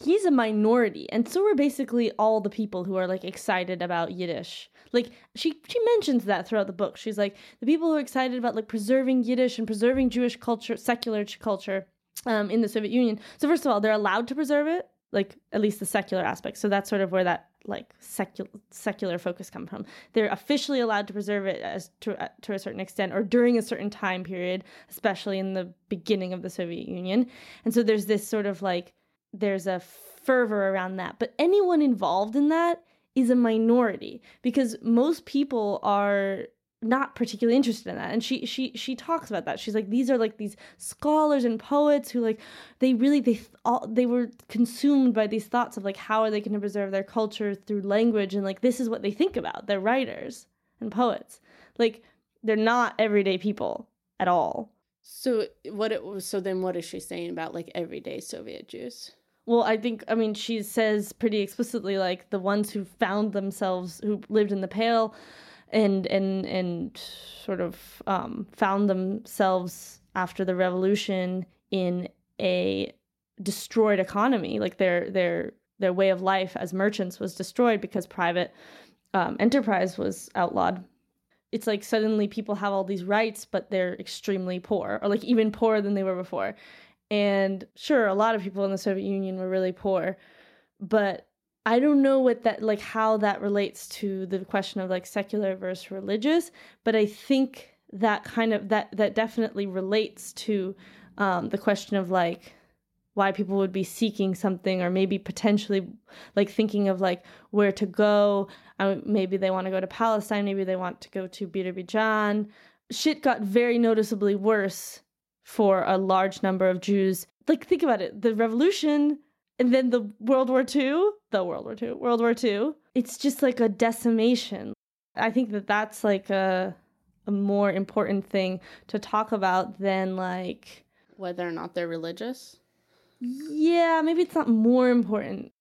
He's a minority, and so are basically all the people who are like excited about Yiddish. Like she she mentions that throughout the book. She's like the people who are excited about like preserving Yiddish and preserving Jewish culture, secular culture um, in the Soviet Union. So first of all, they're allowed to preserve it, like at least the secular aspect. So that's sort of where that like secular secular focus comes from. They're officially allowed to preserve it as to uh, to a certain extent or during a certain time period, especially in the beginning of the Soviet Union. And so there's this sort of like there's a fervor around that. But anyone involved in that is a minority because most people are not particularly interested in that. And she she she talks about that. She's like these are like these scholars and poets who like they really they all they were consumed by these thoughts of like how are they going to preserve their culture through language? And like this is what they think about. They're writers and poets. Like they're not everyday people at all. So what it was so then what is she saying about like everyday soviet jews well i think i mean she says pretty explicitly like the ones who found themselves who lived in the pale and and and sort of um, found themselves after the revolution in a destroyed economy. Like their their their way of life as merchants was destroyed because private um, enterprise was outlawed. It's like suddenly people have all these rights but they're extremely poor or like even poorer than they were before and sure a lot of people in the soviet union were really poor but I don't know what that like how that relates to the question of like secular versus religious, but I think that kind of that that definitely relates to um, the question of like why people would be seeking something or maybe potentially like thinking of like where to go. Uh, maybe they want to go to Palestine. Maybe they want to go to Birobidzhan. Shit got very noticeably worse for a large number of Jews. Like think about it. The revolution and then the World War II, the World War II, World War II. It's just like a decimation. I think that that's like a a more important thing to talk about than like whether or not they're religious. Yeah, maybe it's not more important.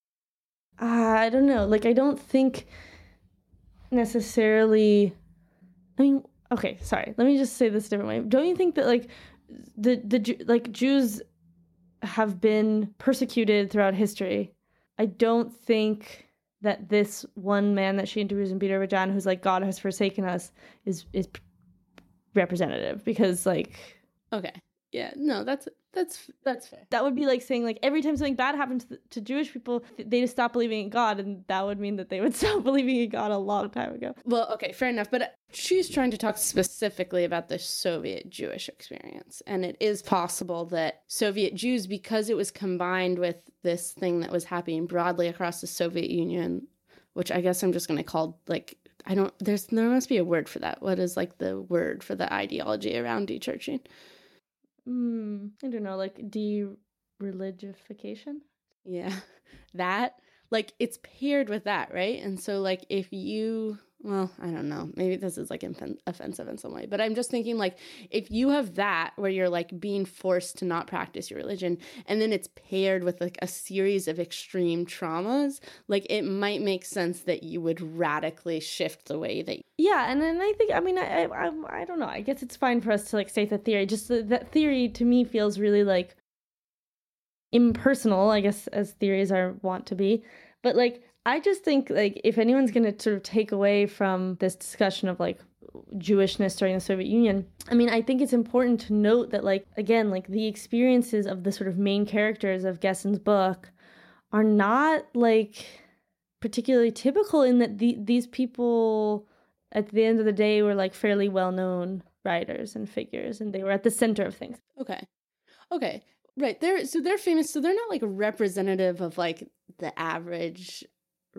Uh, I don't know. Like I don't think necessarily I mean, okay, sorry. Let me just say this a different way. Don't you think that like the the like Jews have been persecuted throughout history. I don't think that this one man that she interviews in Birobidzhan, who's like God has forsaken us, is is representative because like okay, Yeah, no, that's that's that's fair. That would be like saying like every time something bad happens to, to Jewish people, they just stop believing in God, and that would mean that they would stop believing in God a long time ago. Well, okay, fair enough. But uh, she's trying to talk specifically about the Soviet Jewish experience. And it is possible that Soviet Jews, because it was combined with this thing that was happening broadly across the Soviet Union, which I guess I'm just going to call like, I don't, there's, there must be a word for that. What is like the word for the ideology around dechurching? Hmm, I don't know, like de-religification. Yeah, that like it's paired with that, right? And so like if you well, I don't know. Maybe this is like offensive in some way, but I'm just thinking like if you have that where you're like being forced to not practice your religion and then it's paired with like a series of extreme traumas, like it might make sense that you would radically shift the way that Yeah, and then I think I mean I I I don't know. I guess it's fine for us to like state the theory. Just the, that theory to me feels really like impersonal, I guess as theories are want to be. But like I just think like if anyone's going to sort of take away from this discussion of like Jewishness during the Soviet Union, I mean, I think it's important to note that like again, like the experiences of the sort of main characters of Gessen's book are not like particularly typical in that the, these people at the end of the day were like fairly well-known writers and figures and they were at the center of things. Okay. Okay. Right. They're so they're famous so they're not like representative of like the average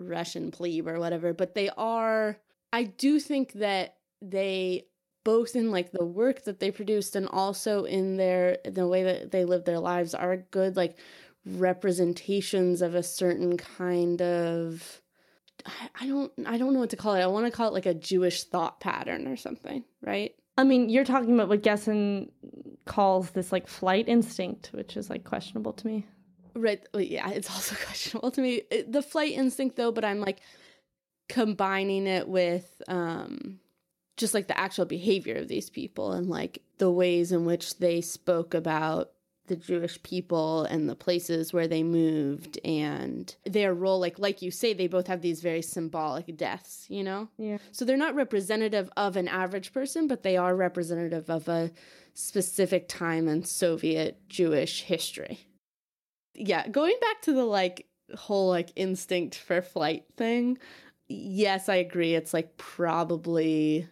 Russian plebe or whatever, but they are I do think that they both in like the work that they produced and also in their the way that they live their lives are good like representations of a certain kind of I, don't I don't know what to call it. I want to call it like a Jewish thought pattern or something, right? I mean, you're talking about what Gessen calls this like flight instinct, which is like questionable to me. Right. Yeah, it's also questionable to me. The flight instinct, though, but I'm like combining it with um, just like the actual behavior of these people and like the ways in which they spoke about the Jewish people and the places where they moved and their role like like you say they both have these very symbolic deaths, you know? Yeah. So they're not representative of an average person, but they are representative of a specific time in Soviet Jewish history yeah, going back to the like whole like instinct for flight thing. Yes, I agree. It's like probably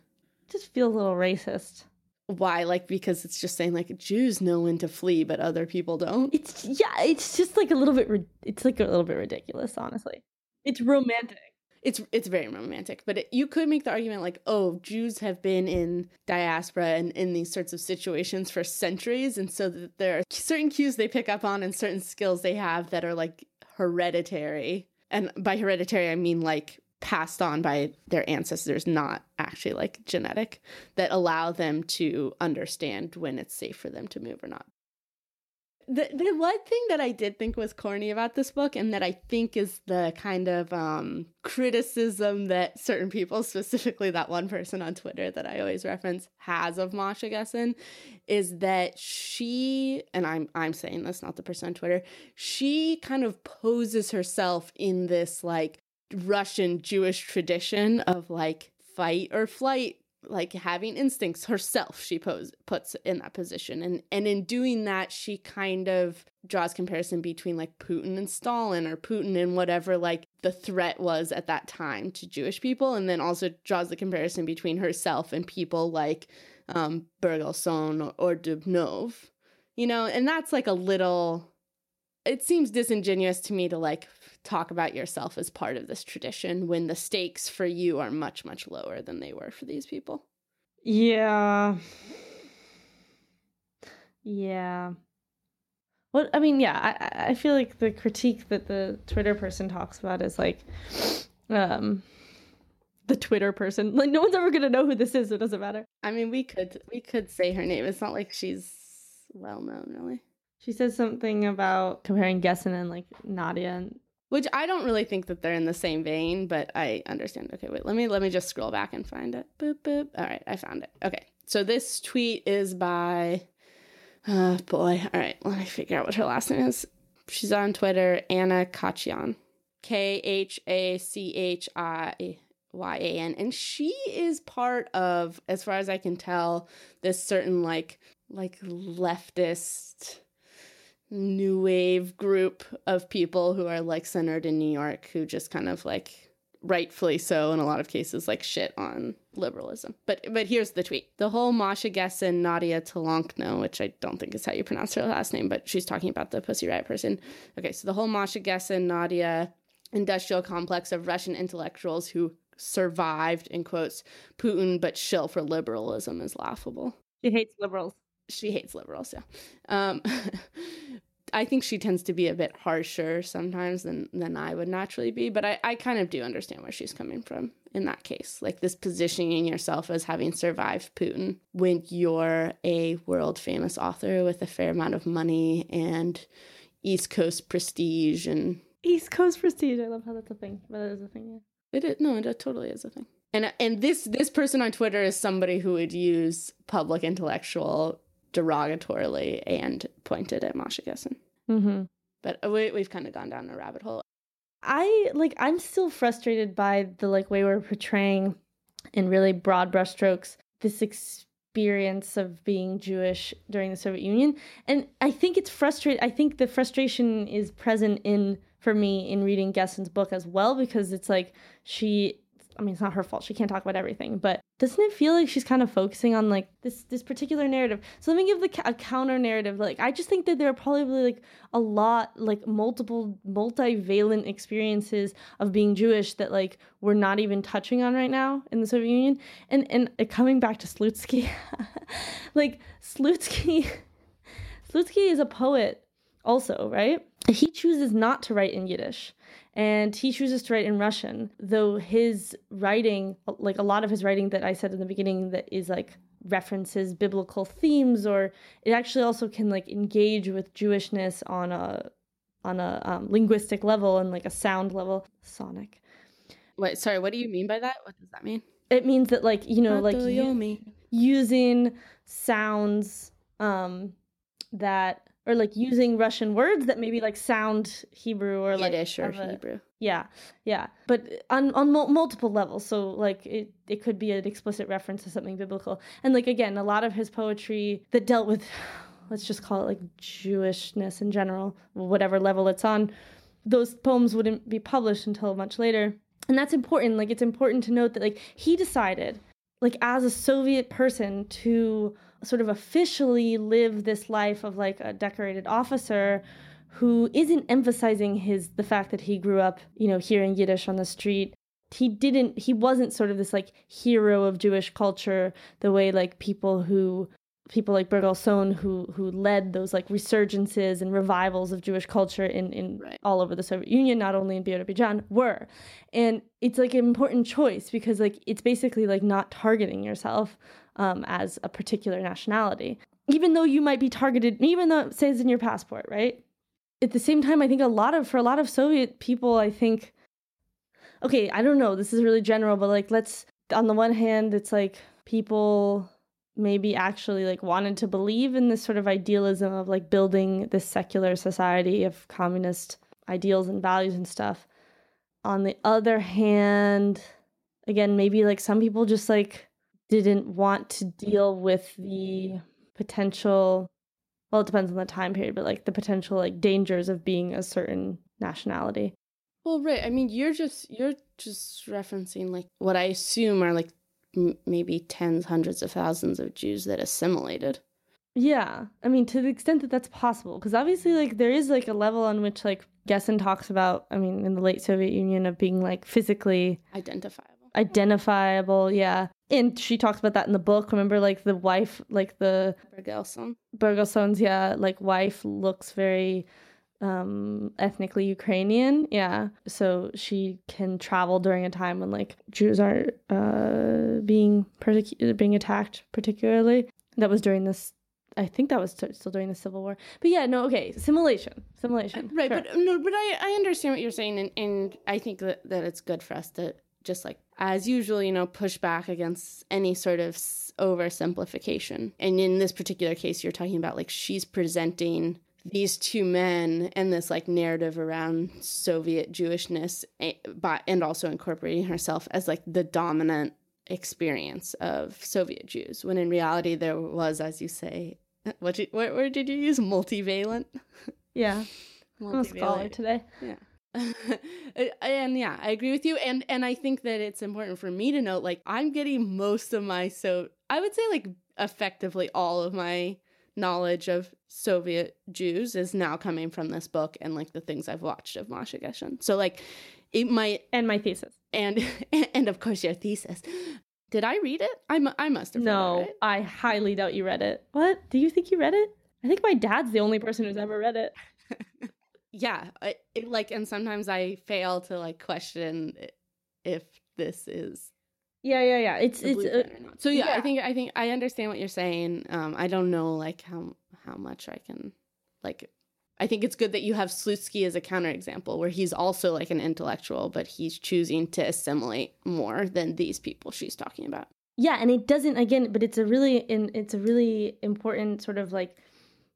just feels a little racist. Why? Like because it's just saying like Jews know when to flee, but other people don't. It's yeah. It's just like a little bit. It's like a little bit ridiculous, honestly. It's romantic it's it's very romantic but it, you could make the argument like oh jews have been in diaspora and in these sorts of situations for centuries. And so that there are certain cues they pick up on and certain skills they have that are like hereditary. And by hereditary i mean like passed on by their ancestors not actually like genetic that allow them to understand when it's safe for them to move or not the the one thing that I did think was corny about this book, and that I think is the kind of um, criticism that certain people, specifically that one person on Twitter that I always reference, has of Masha Gessen, is that she and I'm I'm saying this, not the person on Twitter, she kind of poses herself in this like Russian Jewish tradition of like fight or flight like having instincts herself she pose puts in that position. And and in doing that she kind of draws comparison between like Putin and Stalin or Putin and whatever like the threat was at that time to Jewish people and then also draws the comparison between herself and people like um Bergelson or, or Dubnov you know? And that's like a little it seems disingenuous to me to like talk about yourself as part of this tradition when the stakes for you are much much lower than they were for these people? Yeah. Yeah. What i mean yeah i i feel like the critique that the twitter person talks about is like um the twitter person. Like no one's ever gonna know who this is so it doesn't matter. I mean we could we could say her name. It's not like she's well known really. She says something about comparing Gessen and like Nadia and which I don't really think that they're in the same vein, but I understand. Okay, wait, let me let me just scroll back and find it. Boop boop. All right, I found it. Okay, so this tweet is by, uh, boy. All right, let me figure out what her last name is. She's on Twitter, Anna Khachiyan, K H A C H I Y A N, and she is part of, as far as I can tell, this certain like like leftist new wave group of people who are like centered in New York who just kind of like rightfully so in a lot of cases like shit on liberalism. But but here's the tweet. The whole masha gessen nadia Talankno, which i don't think is how you pronounce her last name but she's talking about the pussy riot person. Okay so the whole masha gessen nadia industrial complex of russian intellectuals who survived in quotes putin but shill for liberalism is laughable. She hates liberals she hates liberals yeah um I think she tends to be a bit harsher sometimes than than I would naturally be, but I, I kind of do understand where she's coming from in that case. Like this positioning yourself as having survived Putin when you're a world famous author with a fair amount of money and East Coast prestige and East Coast prestige. I love how that's a thing. But that is a thing, yeah. It is no, it totally is a thing. And and this this person on Twitter is somebody who would use public intellectual derogatorily and pointed at Masha Gessen. Mm-hmm. But we, we've kind of gone down a rabbit hole. I like. I'm still frustrated by the like way we're portraying, in really broad brushstrokes, this experience of being Jewish during the Soviet Union, and I think it's frustrating. I think the frustration is present in for me in reading Gessen's book as well because it's like she I mean, it's not her fault. She can't talk about everything, but doesn't it feel like she's kind of focusing on like this this particular narrative? So let me give the a counter narrative. Like, I just think that there are probably like a lot, like multiple multivalent experiences of being Jewish that like we're not even touching on right now in the Soviet Union. And and uh, coming back to Slutsky, like Slutsky, Slutsky is a poet also, right? He chooses not to write in Yiddish and he chooses to write in Russian, though his writing, like a lot of his writing that I said in the beginning, that is like references biblical themes, or it actually also can like engage with Jewishness on a on a um, linguistic level and like a sound level. Sonic. Wait, sorry. What do you mean by that? What does that mean? It means that like you know, like using sounds um that or like using Russian words that maybe like sound Hebrew or like Yiddish or a, Hebrew. Yeah, yeah, but on on mul- multiple levels. So like it it could be an explicit reference to something biblical, and like again, a lot of his poetry that dealt with, let's just call it like Jewishness in general, whatever level it's on. Those poems wouldn't be published until much later, and that's important. Like it's important to note that like he decided, like as a Soviet person, to sort of officially live this life of like a decorated officer who isn't emphasizing his the fact that he grew up, you know, hearing Yiddish on the street. He didn't he wasn't sort of this like hero of Jewish culture the way like people who people like Bergelson who who led those like resurgences and revivals of Jewish culture in in right. all over the Soviet Union, not only in Birobidzhan, were. And it's like an important choice because like it's basically like not targeting yourself um, as a particular nationality, even though you might be targeted, even though it says in your passport, right? At the same time, I think a lot of, for a lot of Soviet people, I think, okay, I don't know, this is really general, but like, let's, on the one hand, it's like people maybe actually like wanted to believe in this sort of idealism of like building this secular society of communist ideals and values and stuff. On the other hand, again, maybe like some people just like didn't want to deal with the potential well it depends on the time period but like the potential like dangers of being a certain nationality. Well right i mean you're just you're just referencing like what i assume are like m- maybe tens hundreds of thousands of jews that assimilated. Yeah i mean to the extent that that's possible because obviously like there is like a level on which like Gessen talks about i mean in the late soviet union of being like physically identifiable. identifiable yeah and she talks about that in the book remember like the wife like the Bergelson Bergelson's yeah like wife looks very um ethnically Ukrainian yeah so she can travel during a time when like Jews are uh being persecuted being attacked particularly that was during this I think that was still during the Civil War. But yeah, no, okay, simulation, simulation. Right, sure. but no, but I, I understand what you're saying, and, and I think that, that it's good for us to just like as usual, you know, push back against any sort of oversimplification. And in this particular case, you're talking about like she's presenting these two men and this like narrative around Soviet Jewishness, eh, and also incorporating herself as like the dominant experience of Soviet Jews, when in reality there was, as you say, what, you, what word did you use? Multivalent. Yeah, I'm a scholar today. Yeah. and yeah, I agree with you. And and I think that it's important for me to note, like, I'm getting most of my so I would say like effectively all of my knowledge of Soviet Jews is now coming from this book and like the things I've watched of Masha Gessen. So like it might And my thesis. and and of course your thesis. Did I read it? I, mu- I must have. read it, No, right? I highly doubt you read it. What? Do you think you read it? I think my dad's the only person who's ever read it. yeah I, it, like and sometimes i fail to like question if this is Yeah, yeah, yeah. It's it's uh, or not. so yeah, i think i think i understand what you're saying um i don't know like how how much i can like i think it's good that you have slutsky as a counterexample where he's also like an intellectual but he's choosing to assimilate more than these people she's talking about yeah and it doesn't again but it's a really in it's a really important sort of like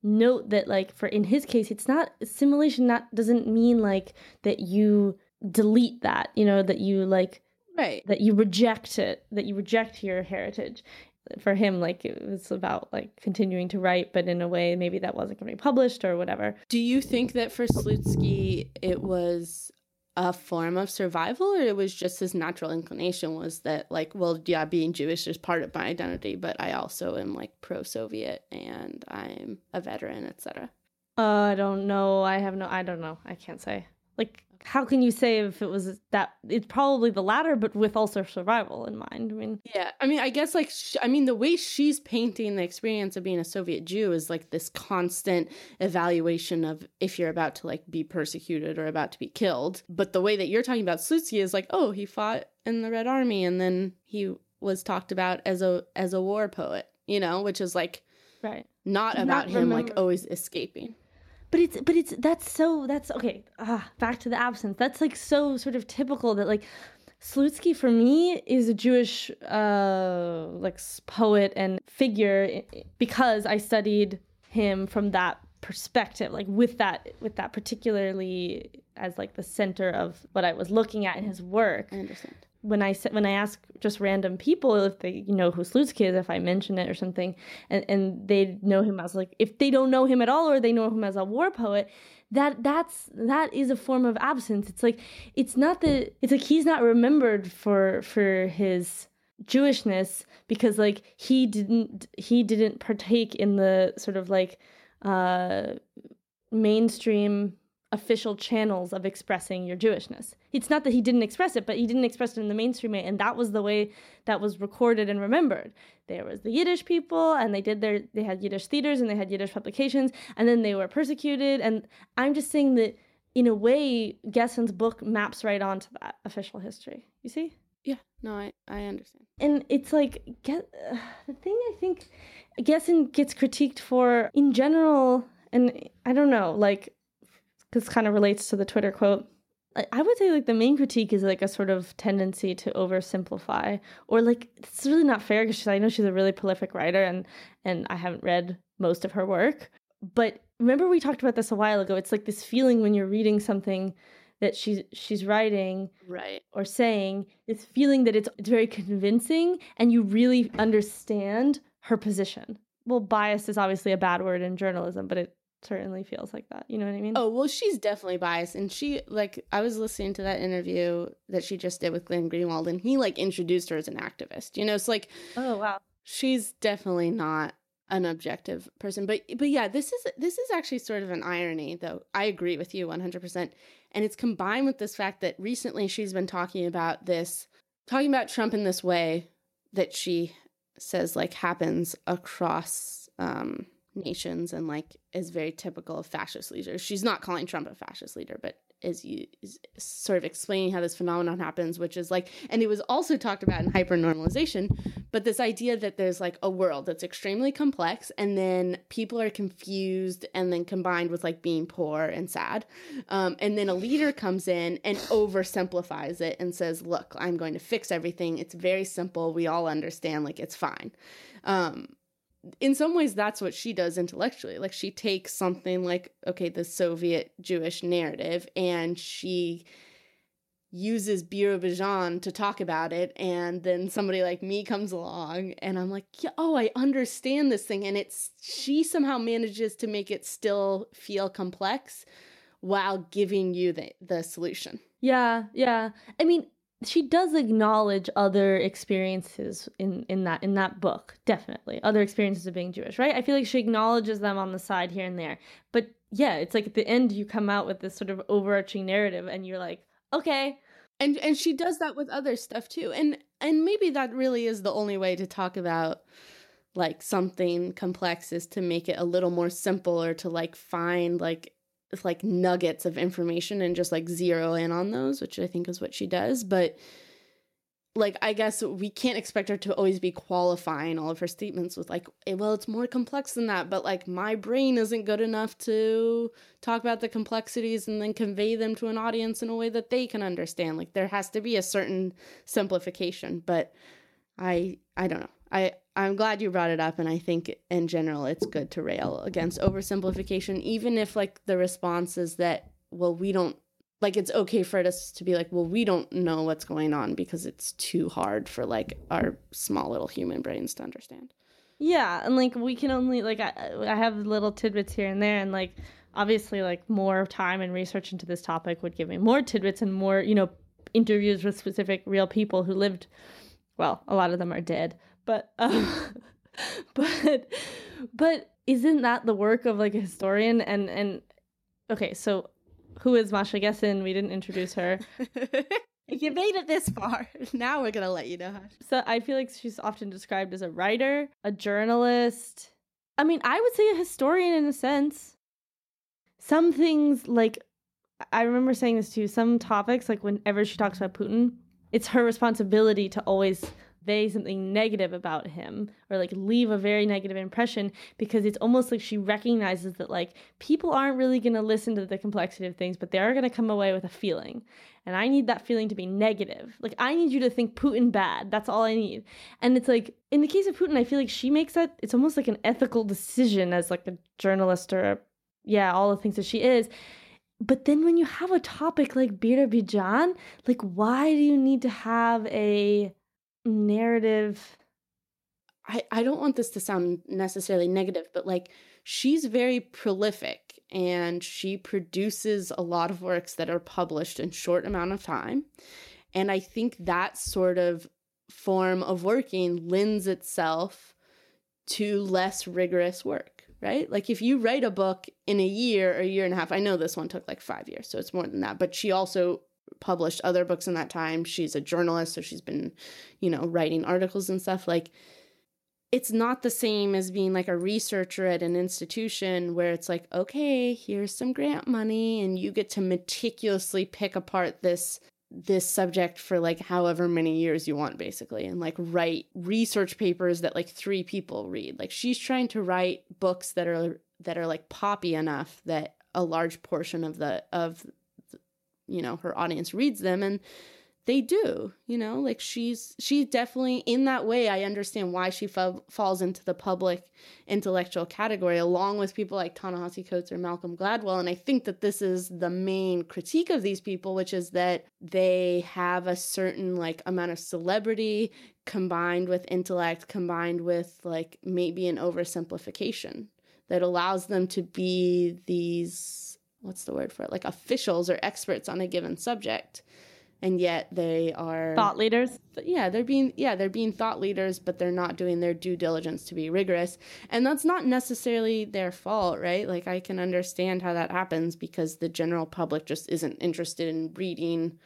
note that like for in his case it's not assimilation not doesn't mean like that you delete that you know that you like right. that you reject it that you reject your heritage. For him like it was about like continuing to write but in a way maybe that wasn't going to be published or whatever. Do you think that for slutsky it was a form of survival or it was just his natural inclination was that like well yeah being jewish is part of my identity but i also am like pro-soviet and i'm a veteran etc uh, i don't know. I have no i don't know. I can't say. Like how can you say if it was that it's probably the latter but with also survival in mind? I mean yeah i mean i guess like sh- i mean the way she's painting the experience of being a soviet jew is like this constant evaluation of if you're about to like be persecuted or about to be killed. But the way that you're talking about slutsky is like oh he fought in the red army and then he was talked about as a as a war poet you know which is like right. not Not about him like always escaping but it's but it's that's so that's okay ah, back to the absence that's like so sort of typical that like Slutsky for me is a Jewish uh like poet and figure because I studied him from that perspective like with that with that particularly as like the center of what I was looking at in his work. I understand when I when I ask just random people if they know who Slutsky is, if I mention it or something, and, and they know him as like if they don't know him at all or they know him as a war poet, that that's that is a form of absence. It's like it's not that it's like he's not remembered for for his Jewishness because like he didn't he didn't partake in the sort of like uh mainstream official channels of expressing your Jewishness. It's not that he didn't express it, but he didn't express it in the mainstream way, and that was the way that was recorded and remembered. There was the Yiddish people, and they did their they had Yiddish theaters and they had Yiddish publications, and then they were persecuted. And I'm just saying that in a way, Gessen's book maps right onto that official history. You see? yeah no i i understand and it's like get uh, the thing I think Gessen gets critiqued for in general, and I don't know, like this kind of relates to the Twitter quote. I- I would say like the main critique is like a sort of tendency to oversimplify, or like it's really not fair because I know she's a really prolific writer, and and I haven't read most of her work. But remember we talked about this a while ago. It's like this feeling when you're reading something that she's she's writing right or saying this feeling that it's it's very convincing and you really understand her position. Well, bias is obviously a bad word in journalism, but it certainly feels like that. You know what I mean? Oh, well, she's definitely biased. And she, like, I was listening to that interview that she just did with Glenn Greenwald, and he, like, introduced her as an activist. You know, it's like Oh, wow. she's definitely not an objective person. But, but yeah, this is, this is actually sort of an irony, though. I agree with you 100%. And it's combined with this fact that recently she's been talking about this, talking about Trump in this way that she says, like, happens across, um, nations and like is very typical of fascist leaders. She's not calling Trump a fascist leader, but is, is sort of explaining how this phenomenon happens, which is like, and it was also talked about in hypernormalization, but this idea that there's like a world that's extremely complex and then people are confused and then combined with like being poor and sad. Um, and then a leader comes in and oversimplifies it and says, look, I'm going to fix everything. It's very simple. We all understand, like, it's fine. Um, in some ways that's what she does intellectually like she takes something like okay the soviet jewish narrative and she uses Birobidzhan to talk about it and then somebody like me comes along and I'm like, yeah, "Oh, I understand this thing." And it's she somehow manages to make it still feel complex while giving you the the solution. Yeah, yeah. I mean, she does acknowledge other experiences in in that in that book definitely. Other experiences of being jewish right? I feel like she acknowledges them on the side here and there. But yeah it's like at the end you come out with this sort of overarching narrative and you're like okay. And and she does that with other stuff too. And and maybe that really is the only way to talk about like something complex is to make it a little more simple or to like find like like nuggets of information and just like zero in on those, which I think is what she does. But like, I guess we can't expect her to always be qualifying all of her statements with like, eh, well, it's more complex than that. But like, my brain isn't good enough to talk about the complexities and then convey them to an audience in a way that they can understand. Like, there has to be a certain simplification. But I, I don't know. I I'm glad you brought it up and I think in general it's good to rail against oversimplification even if like the response is that well we don't like it's okay for us to be like well we don't know what's going on because it's too hard for like our small little human brains to understand. Yeah, and like we can only like I, I have little tidbits here and there and like obviously like more time and research into this topic would give me more tidbits and more, you know, interviews with specific real people who lived well, a lot of them are dead but um, but but isn't that the work of like a historian? And and okay so who is masha gessen? We didn't introduce her. If you made it this far. Now we're gonna let you know so i feel like she's often described as a writer a journalist. I mean i would say a historian in a sense. Some things like i remember saying this too some topics like whenever she talks about putin it's her responsibility to always say something negative about him or like leave a very negative impression because it's almost like she recognizes that like people aren't really going to listen to the complexity of things but they are going to come away with a feeling. And i need that feeling to be negative. Like i need you to think putin bad. That's all i need. And it's like in the case of putin i feel like she makes that it's almost like an ethical decision as like a journalist or a, yeah all the things that she is. But then when you have a topic like Birobidzhan, like why do you need to have a narrative I, I don't want this to sound necessarily negative, but like she's very prolific and she produces a lot of works that are published in short amount of time. And I think that sort of form of working lends itself to less rigorous work, right? Like if you write a book in a year or a year and a half, I know this one took like five years, so it's more than that, but she also published other books in that time. She's a journalist, so she's been, you know, writing articles and stuff. Like, it's not the same as being like a researcher at an institution where it's like, okay, here's some grant money, and you get to meticulously pick apart this this subject for like however many years you want basically and like write research papers that like three people read like she's trying to write books that are that are like poppy enough that a large portion of the of you know her audience reads them and they do you know like she's she's definitely in that way i understand why she falls into the public intellectual category along with people like ta-nehisi coates or malcolm gladwell and i think that this is the main critique of these people which is that they have a certain like amount of celebrity combined with intellect combined with like maybe an oversimplification that allows them to be these what's the word for it? Like officials or experts on a given subject and yet they are thought leaders? Yeah they're being yeah they're being thought leaders but they're not doing their due diligence to be rigorous. And that's not necessarily their fault right? Like i can understand how that happens because the general public just isn't interested in reading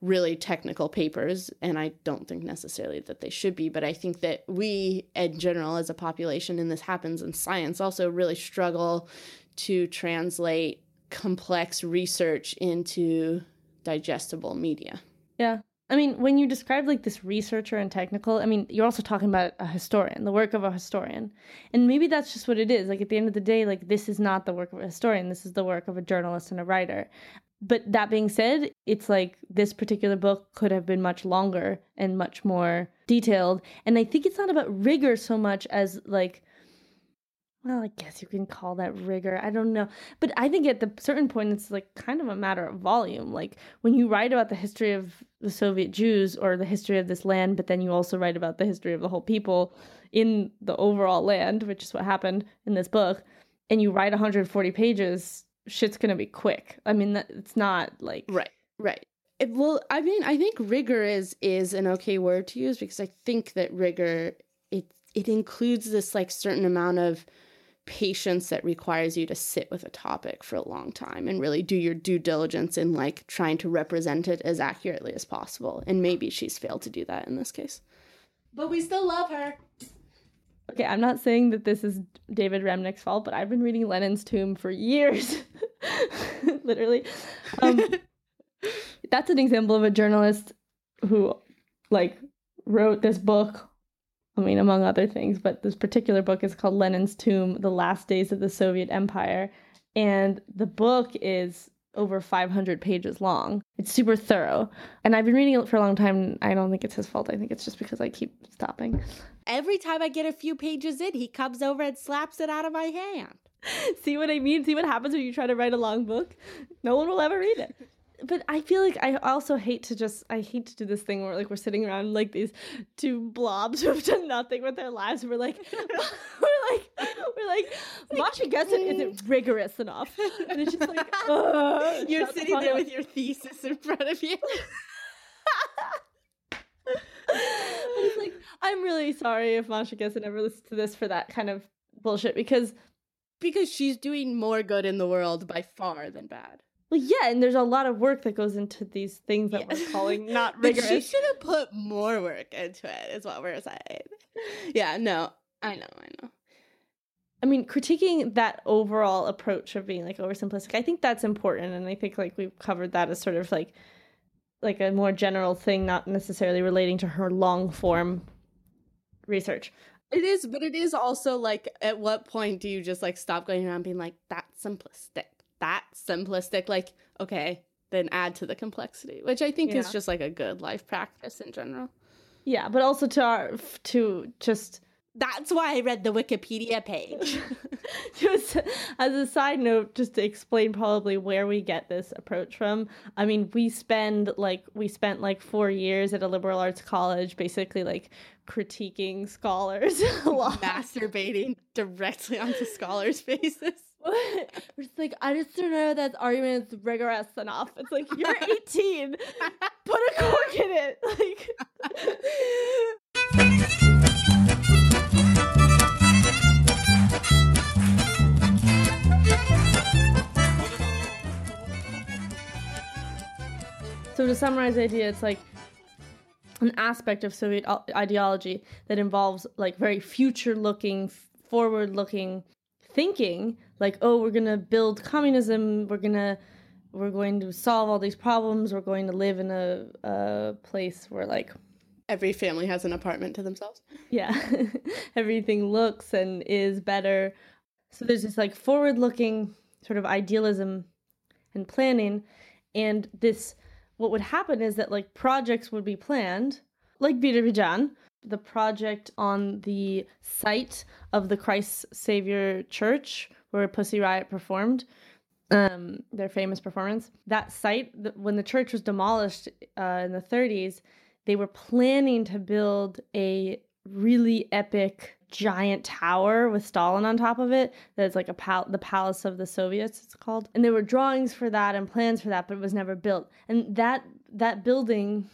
really technical papers and i don't think necessarily that they should be but i think that we in general as a population and this happens in science also really struggle to translate complex research into digestible media. Yeah. I mean, when you describe like this researcher and technical, I mean, you're also talking about a historian, the work of a historian. And maybe that's just what it is. Like at the end of the day, like this is not the work of a historian, this is the work of a journalist and a writer. But that being said, it's like this particular book could have been much longer and much more detailed. And I think it's not about rigor so much as like well, I guess you can call that rigor. I don't know. But I think at the certain point, it's like kind of a matter of volume. Like when you write about the history of the Soviet Jews or the history of this land, but then you also write about the history of the whole people in the overall land, which is what happened in this book, and you write 140 pages, shit's going to be quick. I mean, it's not like. Right, right. It, well, I mean, I think rigor is is an okay word to use because I think that rigor it it includes this like certain amount of patience that requires you to sit with a topic for a long time and really do your due diligence in like trying to represent it as accurately as possible. And maybe she's failed to do that in this case. But we still love her. Okay, I'm not saying that this is David Remnick's fault, but I've been reading Lenin's Tomb for years. Literally. Um, that's an example of a journalist who like wrote this book I mean, among other things, but this particular book is called Lenin's Tomb The Last Days of the Soviet Empire. And the book is over 500 pages long. It's super thorough. And I've been reading it for a long time. I don't think it's his fault. I think it's just because I keep stopping. Every time I get a few pages in, he comes over and slaps it out of my hand. See what I mean? See what happens when you try to write a long book? No one will ever read it but I feel like I also hate to just I hate to do this thing where like we're sitting around like these two blobs who have done nothing with their lives. We're like we're like we're like Masha Gessen isn't rigorous enough. And it's just like uh, you're sitting the there with your thesis in front of you. it's like I'm really sorry if Masha Gessen ever listens to this for that kind of bullshit because because she's doing more good in the world by far than bad. Well, yeah, and there's a lot of work that goes into these things that yeah. we're calling not rigorous. she should have put more work into it, is what we're saying. Yeah, no, I know, I know. I mean, critiquing that overall approach of being like oversimplistic, I think that's important, and I think like we've covered that as sort of like like a more general thing, not necessarily relating to her long form research. It is, but it is also like, at what point do you just like stop going around being like, that's simplistic? That simplistic like okay then add to the complexity which i think yeah. is just like a good life practice in general yeah but also to our to just that's why I read the Wikipedia page. just as a side note, just to explain probably where we get this approach from. I mean, we spend like we spent like four years at a liberal arts college, basically like critiquing scholars a lot, masturbating directly onto scholars' faces. We're just like, I just don't know that argument is rigorous enough. It's like you're 18. Put a cork in it. Like So to summarize the idea, it's like an aspect of Soviet ideology that involves like very future-looking, forward-looking thinking like oh we're gonna build communism. We're gonna we're going to solve all these problems. We're going to live in a, a place where like every family has an apartment to themselves. Yeah. Everything looks and is better. So there's this like forward looking sort of idealism and planning. And this what would happen is that like projects would be planned like Birobidzhan the project on the site of the Christ Savior Church where Pussy Riot performed um, their famous performance. That site, when the church was demolished uh, in the 30s, they were planning to build a really epic giant tower with Stalin on top of it. That's like a pal- the Palace of the Soviets. It's called, and there were drawings for that and plans for that, but it was never built. And that that building,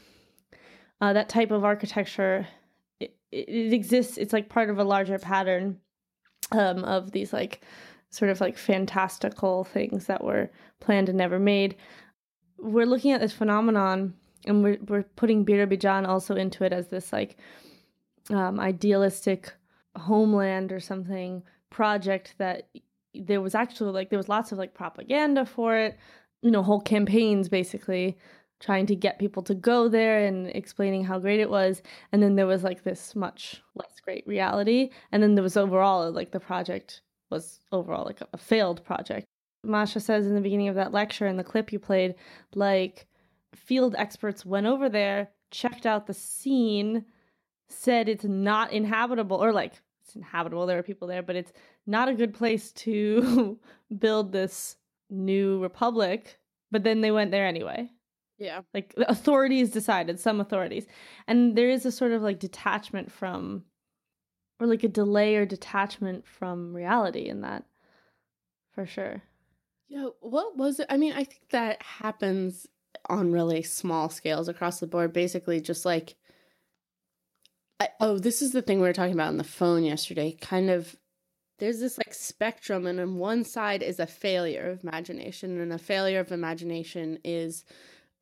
uh, that type of architecture it, exists it's like part of a larger pattern um, of these like sort of like fantastical things that were planned and never made. We're looking at this phenomenon and we're, we're putting Birobidzhan also into it as this like um, idealistic homeland or something project that there was actually like there was lots of like propaganda for it you know whole campaigns basically trying to get people to go there and explaining how great it was. And then there was like this much less great reality. And then there was overall like the project was overall like a failed project masha says in the beginning of that lecture in the clip you played like field experts went over there checked out the scene said it's not inhabitable or like it's inhabitable. There are people there, but it's not a good place to build this new republic. But then they went there anyway. Yeah. Like the authorities decided, some authorities. And there is a sort of like detachment from, or like a delay or detachment from reality in that, for sure. Yeah, what was it? I mean, I think that happens on really small scales across the board. Basically, just like, I, oh, this is the thing we were talking about on the phone yesterday. Kind of, there's this like spectrum, and on one side is a failure of imagination, and a failure of imagination is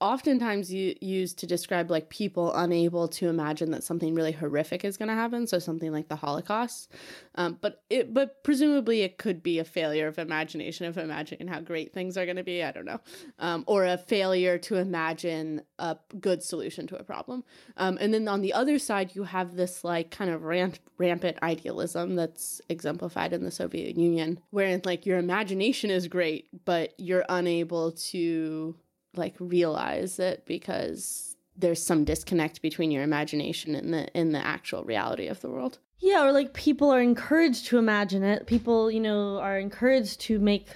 oftentimes u- used to describe like people unable to imagine that something really horrific is going to happen so something like the holocaust. Um, but it but presumably it could be a failure of imagination of imagining how great things are going to be i don't know um, or a failure to imagine a good solution to a problem. Um, and then on the other side you have this like kind of ramp- rampant idealism that's exemplified in the soviet union wherein like your imagination is great but you're unable to like realize it because there's some disconnect between your imagination and the in the actual reality of the world. Yeah, or like people are encouraged to imagine it. People, you know, are encouraged to make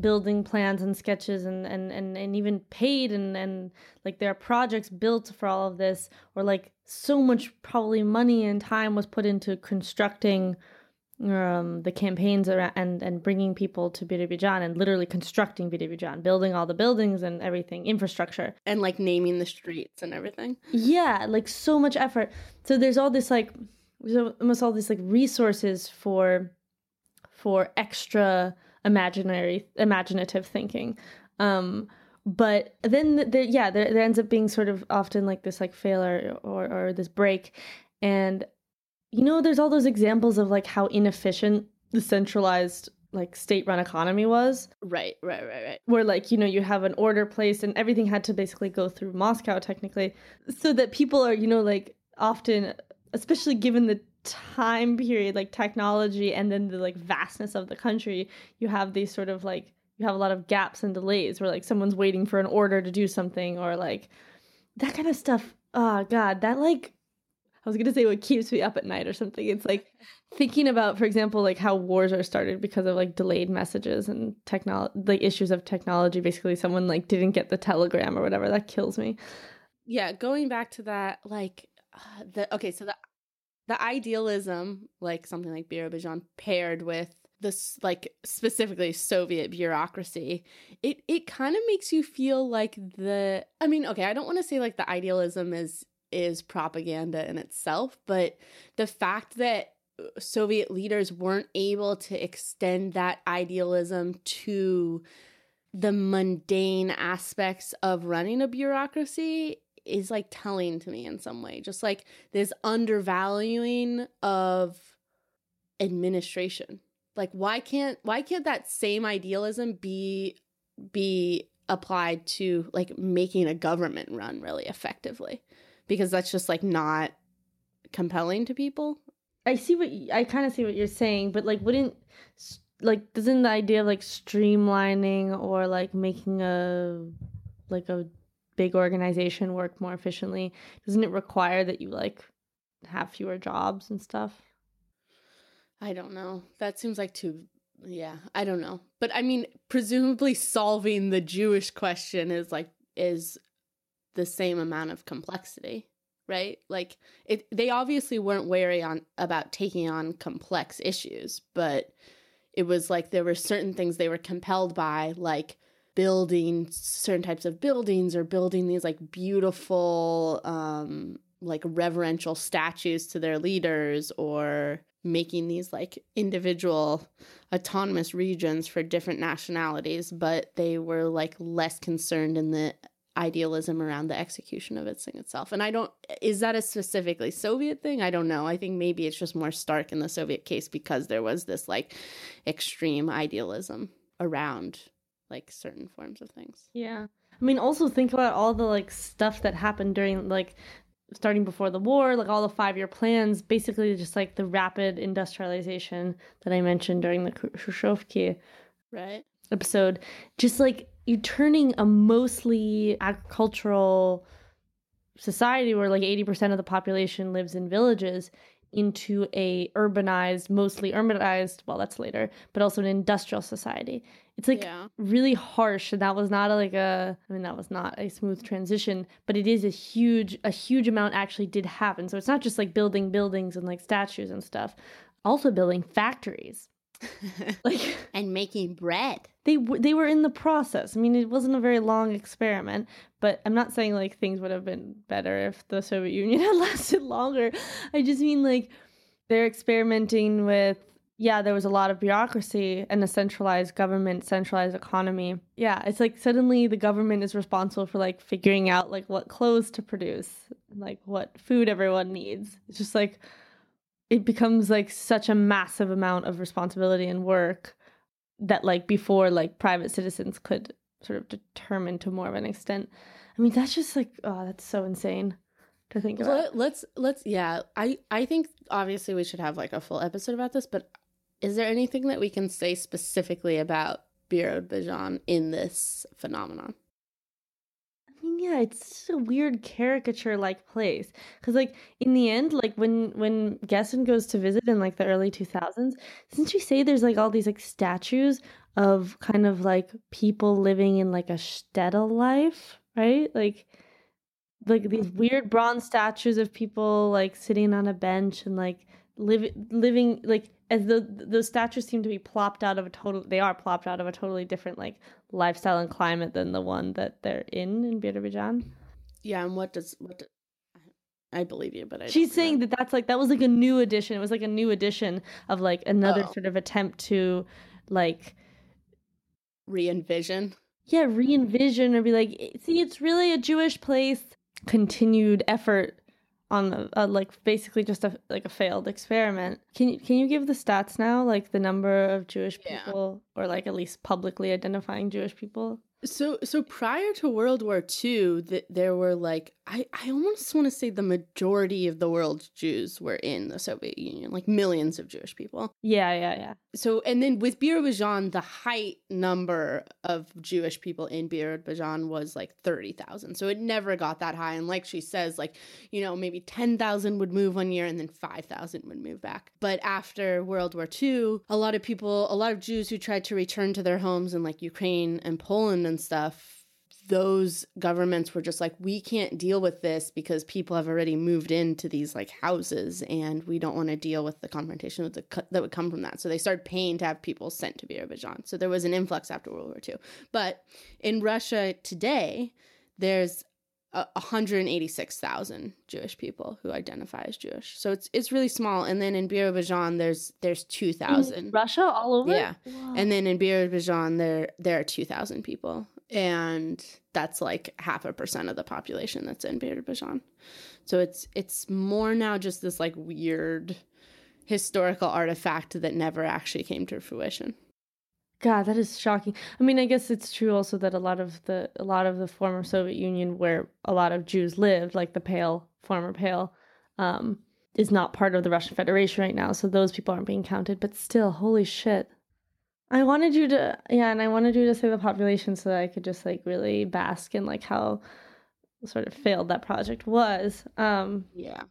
building plans and sketches and and and, and even paid and and like there are projects built for all of this or like so much probably money and time was put into constructing um, the campaigns around, and and bringing people to Birobidzhan and literally constructing Birobidzhan, building all the buildings and everything, infrastructure, and like naming the streets and everything. Yeah, like so much effort. So there's all this like there's almost all these like resources for for extra imaginary imaginative thinking. Um, but then there, yeah, there, there ends up being sort of often like this like failure or or this break, and you know, there's all those examples of like how inefficient the centralized like state run economy was. Right, right, right, right. Where like, you know, you have an order placed and everything had to basically go through Moscow technically. So that people are, you know, like often especially given the time period, like technology and then the like vastness of the country, you have these sort of like you have a lot of gaps and delays where like someone's waiting for an order to do something or like that kind of stuff. Oh god, that like I was gonna say what keeps me up at night or something. It's like thinking about, for example, like how wars are started because of like delayed messages and technology, like issues of technology. Basically, someone like didn't get the telegram or whatever. That kills me. Yeah, going back to that, like uh, the okay, so the the idealism, like something like Birobidzhan, paired with this like specifically Soviet bureaucracy, it it kind of makes you feel like the I mean, okay, I don't want to say like the idealism is is propaganda in itself, but the fact that uh, Soviet leaders weren't able to extend that idealism to the mundane aspects of running a bureaucracy is like telling to me in some way. Just like this undervaluing of administration. Like why can't why can't that same idealism be be applied to like making a government run really effectively? Because that's just like not compelling to people. I see what I kind of see what you're saying, but like wouldn't like doesn't the idea of like streamlining or like making a like a big organization work more efficiently doesn't it require that you like have fewer jobs and stuff? I don't know. That seems like too yeah, I don't know. But I mean, presumably solving the Jewish question is like is the same amount of complexity right? Like it they obviously weren't wary on about taking on complex issues but it was like there were certain things they were compelled by like building certain types of buildings or building these like beautiful um like reverential statues to their leaders or making these like individual autonomous regions for different nationalities but they were like less concerned in the idealism around the execution of its thing itself. And I don't is that a specifically Soviet thing? I don't know. I think maybe it's just more stark in the Soviet case because there was this like extreme idealism around like certain forms of things. Yeah. I mean also think about all the like stuff that happened during like starting before the war, like all the five year plans, basically just like the rapid industrialization that I mentioned during the Khrushchevki right episode. Just like you're turning a mostly agricultural society where like 80% of the population lives in villages into a urbanized, mostly urbanized, well, that's later, but also an industrial society. It's like yeah. really harsh and that was not a, like a i mean that was not a smooth transition but it is a huge a huge amount actually did happen so it's not just like building buildings and like statues and stuff also building factories like and making bread. they w- they were in the process i mean it wasn't a very long experiment but i'm not saying like things would have been better if the soviet union had lasted longer i just mean like they're experimenting with yeah, there was a lot of bureaucracy and a centralized government, centralized economy. Yeah, it's like suddenly the government is responsible for like figuring out like what clothes to produce, like what food everyone needs. It's just like it becomes like such a massive amount of responsibility and work that like before like private citizens could sort of determine to more of an extent. I mean, that's just like oh, that's so insane to think about. Let, let's let's yeah. I I think obviously we should have like a full episode about this, but is there anything that we can say specifically about Birobidzhan in this phenomenon? Yeah, it's a weird caricature like place. Cause like in the end, like when when Gessen goes to visit in like the early two thousands, doesn't she say there's like all these like statues of kind of like people living in like a shtetl life, right? Like like these weird bronze statues of people like sitting on a bench and like living living like as the those statues seem to be plopped out of a total they are plopped out of a totally different like lifestyle and climate than the one that they're in in Birobidzhan. Yeah, and what does what? Do, I believe you, but I She's saying know. that that's like that was like a new edition. It was like a new edition of like another Oh. sort of attempt to like re-envision. yeah re-envision or be like "Eh, see it's really a Jewish place. Continued effort on a, a, uh, like basically just a like a failed experiment. Can you can you give the stats now like the number of Jewish Yeah. people or like at least publicly identifying Jewish people? So so prior to World War II, that there were like I I almost want to say the majority of the world's Jews were in the Soviet Union, like millions of Jewish people. Yeah, yeah, yeah. So and then with Birobidzhan, the height number of Jewish people in Birobidzhan was like thirty thousand. So it never got that high. And like she says, like you know maybe ten thousand would move one year and then five thousand would move back. But after World War II, a lot of people, a lot of Jews who tried to return to their homes in like Ukraine and Poland and stuff. Those governments were just like, we can't deal with this because people have already moved into these like houses, and we don't want to deal with the confrontation with the, that would come from that. So they started paying to have people sent to Birobidzhan. So there was an influx after World War II. But in Russia today, there's a 186,000 Jewish people who identify as Jewish. So it's it's really small. And then in Birobidzhan, there's there's 2,000. Russia all over. Yeah. And then in Birobidzhan, there there are 2,000 people. And that's like half a percent of the population that's in Birobidzhan. So it's it's more now just this like weird historical artifact that never actually came to fruition. God, that is shocking. I mean, I guess it's true also that a lot of the a lot of the former Soviet Union, where a lot of Jews lived, like the Pale, former Pale, um, is not part of the Russian Federation right now. So those people aren't being counted. But still, holy shit! I wanted you to, yeah, and I wanted you to say the population so that I could just like really bask in like how sort of failed that project was. Um, Yeah.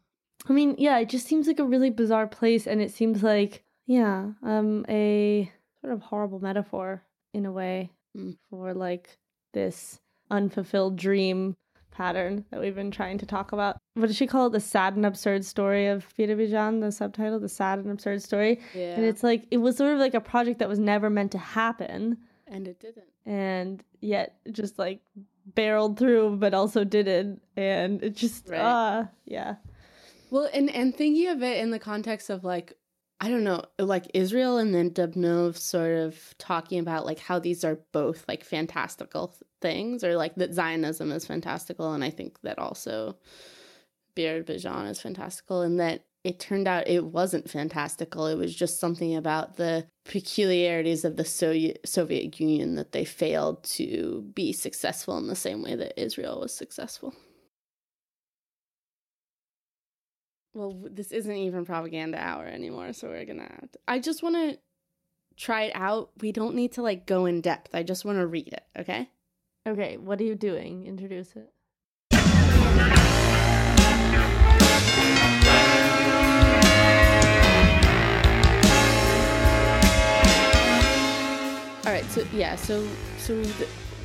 I mean, yeah, it just seems like a really bizarre place, and it seems like, yeah, um, a sort of horrible metaphor in a way Mm. for like this unfulfilled dream pattern that we've been trying to talk about. What does she call it? The sad and absurd story of Birobidzhan, the subtitle, the sad and absurd story. Yeah. And it's like it was sort of like a project that was never meant to happen, and it didn't. and yet just like barreled through, but also didn't, and it just Right. ah, yeah. Well, and and thinking of it in the context of like I don't know, like Israel and then Dubnov sort of talking about like how these are both like fantastical th- things, or like that Zionism is fantastical, and I think that also Birobidzhan is fantastical, and that it turned out it wasn't fantastical. It was just something about the peculiarities of the Soviet Union that they failed to be successful in the same way that Israel was successful. well, this isn't even propaganda hour anymore, so we're gonna. To, I just want to try it out. We don't need to like go in depth. I just want to read it. Okay. Okay. What are you doing? Introduce it. All right. So yeah. So so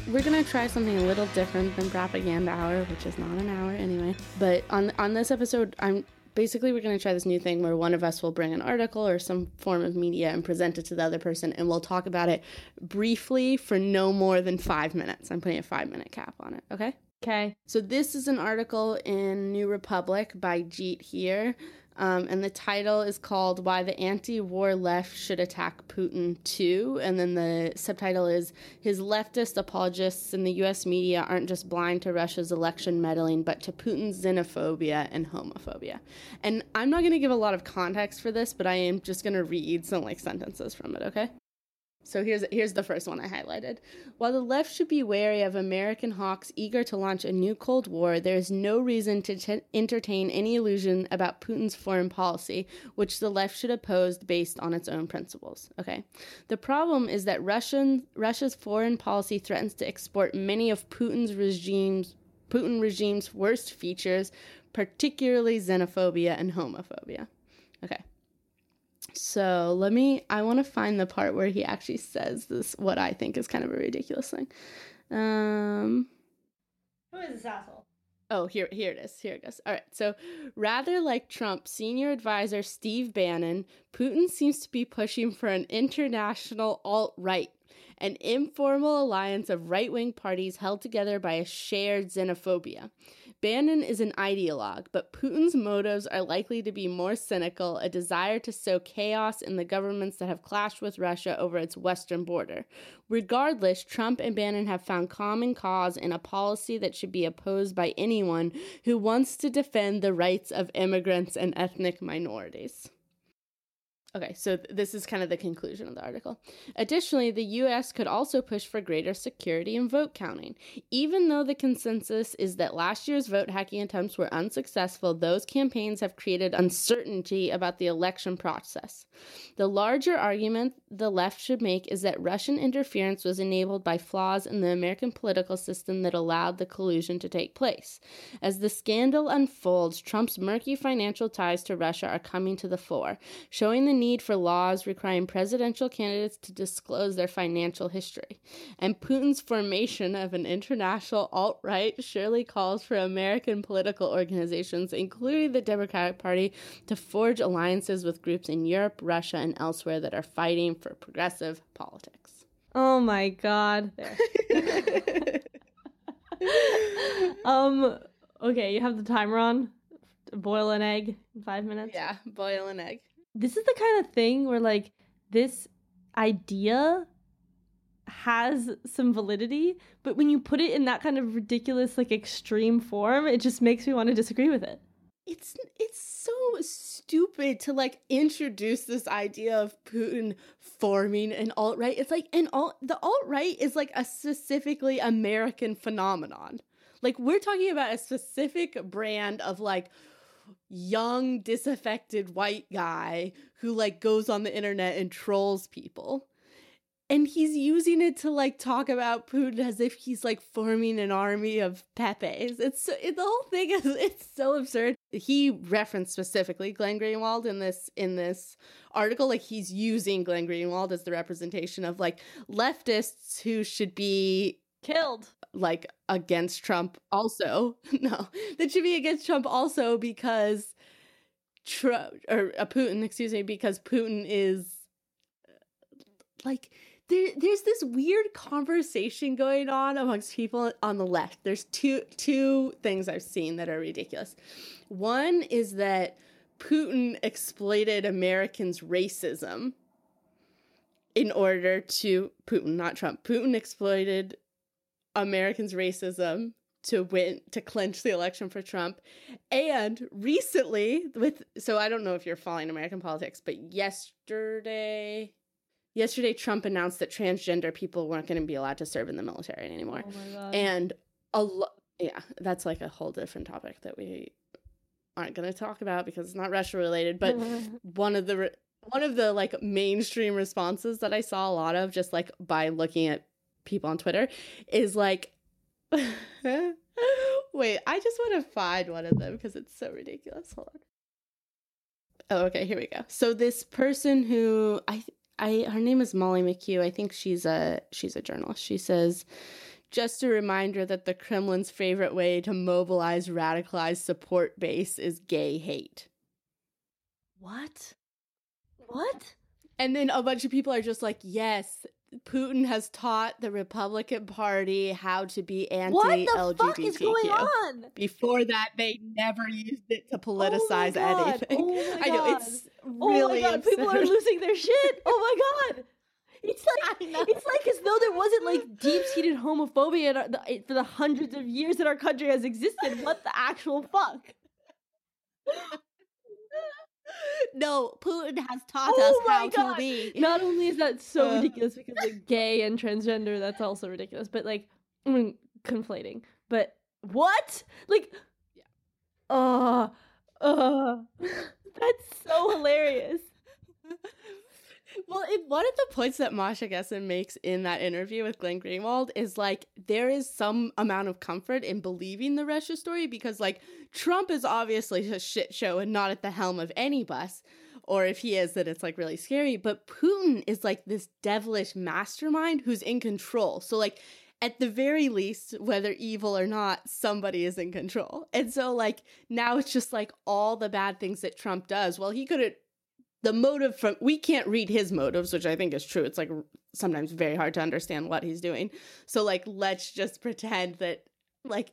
we're gonna try something a little different than propaganda hour, which is not an hour anyway. But on on this episode, I'm basically we're gonna try this new thing where one of us will bring an article or some form of media and present it to the other person, and we'll talk about it briefly for no more than five minutes. I'm putting a five minute cap on it. Okay. Okay. So this is an article in New Republic by Jeet Heer. Um, and the title is called Why the Anti War Left Should Attack Putin Too. And then the subtitle is His leftist apologists in the US media aren't just blind to Russia's election meddling, but to Putin's xenophobia and homophobia. And I'm not going to give a lot of context for this, but I am just going to read some like sentences from it, okay? So here's here's the first one I highlighted. While the left should be wary of American hawks eager to launch a new Cold War, there is no reason to t- entertain any illusion about Putin's foreign policy, which the left should oppose based on its own principles. Okay. The problem is that Russian Russia's foreign policy threatens to export many of Putin's regime's Putin regime's worst features, particularly xenophobia and homophobia. Okay. So let me. I want to find the part where he actually says this. What I think is kind of a ridiculous thing. Um. Who is this asshole? Oh, here, here it is. Here it goes. All right. So, rather like Trump, senior advisor Steve Bannon, Putin seems to be pushing for an international alt right, an informal alliance of right wing parties held together by a shared xenophobia. Bannon is an ideologue, but Putin's motives are likely to be more cynical a desire to sow chaos in the governments that have clashed with Russia over its western border. Regardless, Trump and Bannon have found common cause in a policy that should be opposed by anyone who wants to defend the rights of immigrants and ethnic minorities. Okay, so th- this is kind of the conclusion of the article. Additionally, the US could also push for greater security in vote counting. Even though the consensus is that last year's vote hacking attempts were unsuccessful, those campaigns have created uncertainty about the election process. The larger argument the left should make is that Russian interference was enabled by flaws in the American political system that allowed the collusion to take place. As the scandal unfolds, Trump's murky financial ties to Russia are coming to the fore, showing the need for laws requiring presidential candidates to disclose their financial history. And Putin's formation of an international alt right surely calls for American political organizations, including the Democratic Party, to forge alliances with groups in Europe, Russia, and elsewhere that are fighting for progressive politics. Oh my god. There. um okay, you have the timer on. Boil an egg in 5 minutes. yeah, boil an egg. This is the kind of thing where like this idea has some validity, but when you put it in that kind of ridiculous like extreme form, it just makes me want to disagree with it. it's it's so stupid to like introduce this idea of Putin forming an alt right. It's like an alt the alt right is like a specifically American phenomenon. Like we're talking about a specific brand of like young disaffected white guy who like goes on the internet and trolls people. And he's using it to like talk about Putin as if he's like forming an army of Pepes. It's so, it, the whole thing is it's so absurd. He referenced specifically Glenn Greenwald in this in this article. Like he's using Glenn Greenwald as the representation of like leftists who should be Killed. like against Trump also. no, that should be against Trump also because Trump or uh, Putin, excuse me, because Putin is uh, like there there's this weird conversation going on amongst people on the left. There's two two things I've seen that are ridiculous. One is that Putin exploited Americans' racism in order to Putin, not Trump. Putin exploited Americans' racism to win to clinch the election for Trump. And recently with so I don't know if you're following American politics, but yesterday yesterday Trump announced that transgender people weren't going to be allowed to serve in the military anymore. Oh. And a lot yeah, that's like a whole different topic that we aren't going to talk about because it's not Russia related, but one of the re- one of the like mainstream responses that I saw a lot of just like by looking at people on Twitter is like wait, I just want to find one of them because it's so ridiculous. Hold on. Oh, okay, here we go. So this person who I I her name is Molly McHugh. I think she's a she's a journalist. She says just a reminder that the Kremlin's favorite way to mobilize radicalized support base is gay hate. What? What? And then a bunch of people are just like, yes, Putin has taught the Republican Party how to be anti What LGBTQ. the fuck is going on? Before that, they never used it to Oh politicize God. anything. Oh I know it's Oh really my god, people are losing their shit. Oh my god. It's like it's like as though there wasn't like deep-seated homophobia in our, the, for the hundreds of years that our country has existed. What the actual fuck? no, Putin has taught Oh us how God. to be. Not only is that so Uh. ridiculous because like gay and transgender, that's also ridiculous. But like, I mean, conflating. But what? Like, Yeah. uh, uh, that's so hilarious. Well, it, one of the points that Masha Gessen makes in that interview with Glenn Greenwald is like there is some amount of comfort in believing the Russia story because like Trump is obviously a shit show and not at the helm of any bus, or if he is, that it's like really scary. But Putin is like this devilish mastermind who's in control. So like at the very least, whether evil or not, somebody is in control. And so like now it's just like all the bad things that Trump does. Well, he could have the motive from we can't read his motives which i think is true it's like sometimes very hard to understand what he's doing so like let's just pretend that like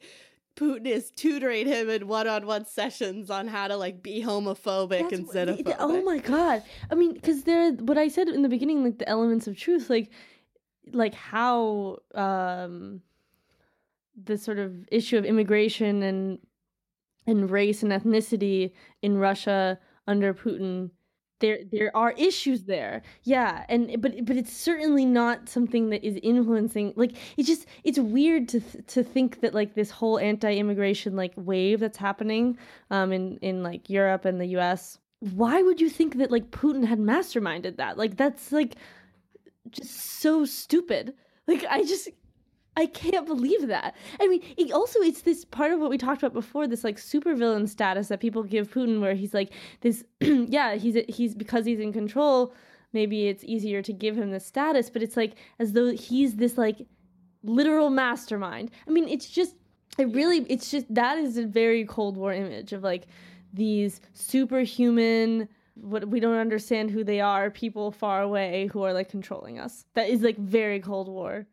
putin is tutoring him in one-on-one sessions on how to like be homophobic That's and the- Oh my god! I mean, because there, what I said in the beginning, like the elements of truth, like, like how um, the sort of issue of immigration and and race and ethnicity in Russia under Putin. There, there are issues there, yeah, and but but it's certainly not something that is influencing. Like it's just it's weird to th- to think that like this whole anti-immigration like wave that's happening um in in like Europe and the US why would you think that like Putin had masterminded that? Like that's like just so stupid. Like I just I can't believe that. I mean, it also it's this part of what we talked about before, this like supervillain status that people give Putin, where he's like this. yeah, he's he's because he's in control. Maybe it's easier to give him this status, but it's like as though he's this like literal mastermind. I mean, it's just it really it's just that is a very Cold War image of like these superhuman what we don't understand who they are people far away who are like controlling us that is like very cold war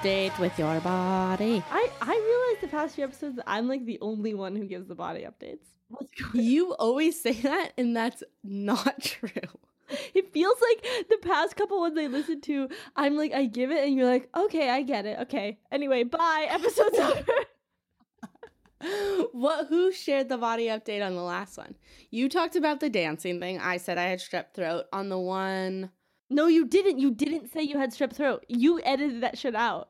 update with your body. I i realized the past few episodes i'm like the only one who gives the body updates. What's going you always say that and that's not true it feels like the past couple ones i listened to i'm like i give it and you're like okay i get it okay. Anyway bye episode's over. What who shared the body update on the last one? You talked about the dancing thing. I said i had strep throat on the one no you didn't. You didn't say you had strep throat. You edited that shit out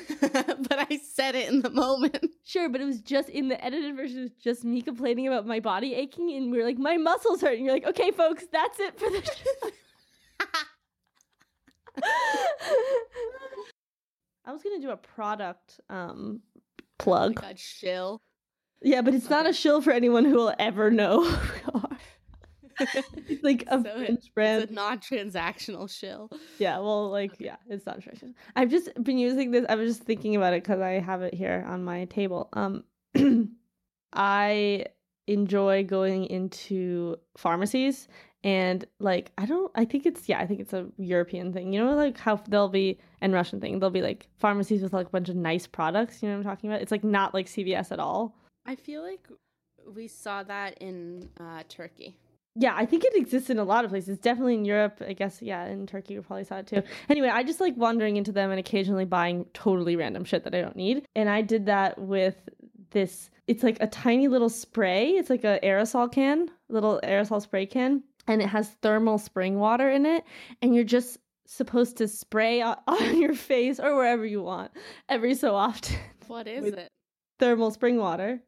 but I said it in the moment. Sure, but it was just in the edited version, it was just me complaining about my body aching, and we were like, my muscles hurt. And you're like, okay, folks, that's it for the I was gonna do a product um plug. God, shill. yeah, but it's not a shill for anyone who will ever know like a So it- brand. It's a non-transactional shill. Yeah, well, like, yeah, it's not attraction. I've just been using this. I was just thinking about it because I have it here on my table. Um, I enjoy going into pharmacies and like I don't. I think it's yeah. I think it's a European thing. You know, like how they'll be and Russian thing. They'll be like pharmacies with like a bunch of nice products. You know what I'm talking about? It's like not like CVS at all. I feel like we saw that in uh, Turkey. Yeah, I think it exists in a lot of places. Definitely in Europe, I guess. Yeah, in Turkey, we probably saw it too. Anyway, I just like wandering into them and occasionally buying totally random shit that I don't need. And I did that with this. It's like a tiny little spray. It's like a aerosol can, little aerosol spray can, and it has thermal spring water in it. And you're just supposed to spray on, on your face or wherever you want every so often. What is With- it? thermal spring water.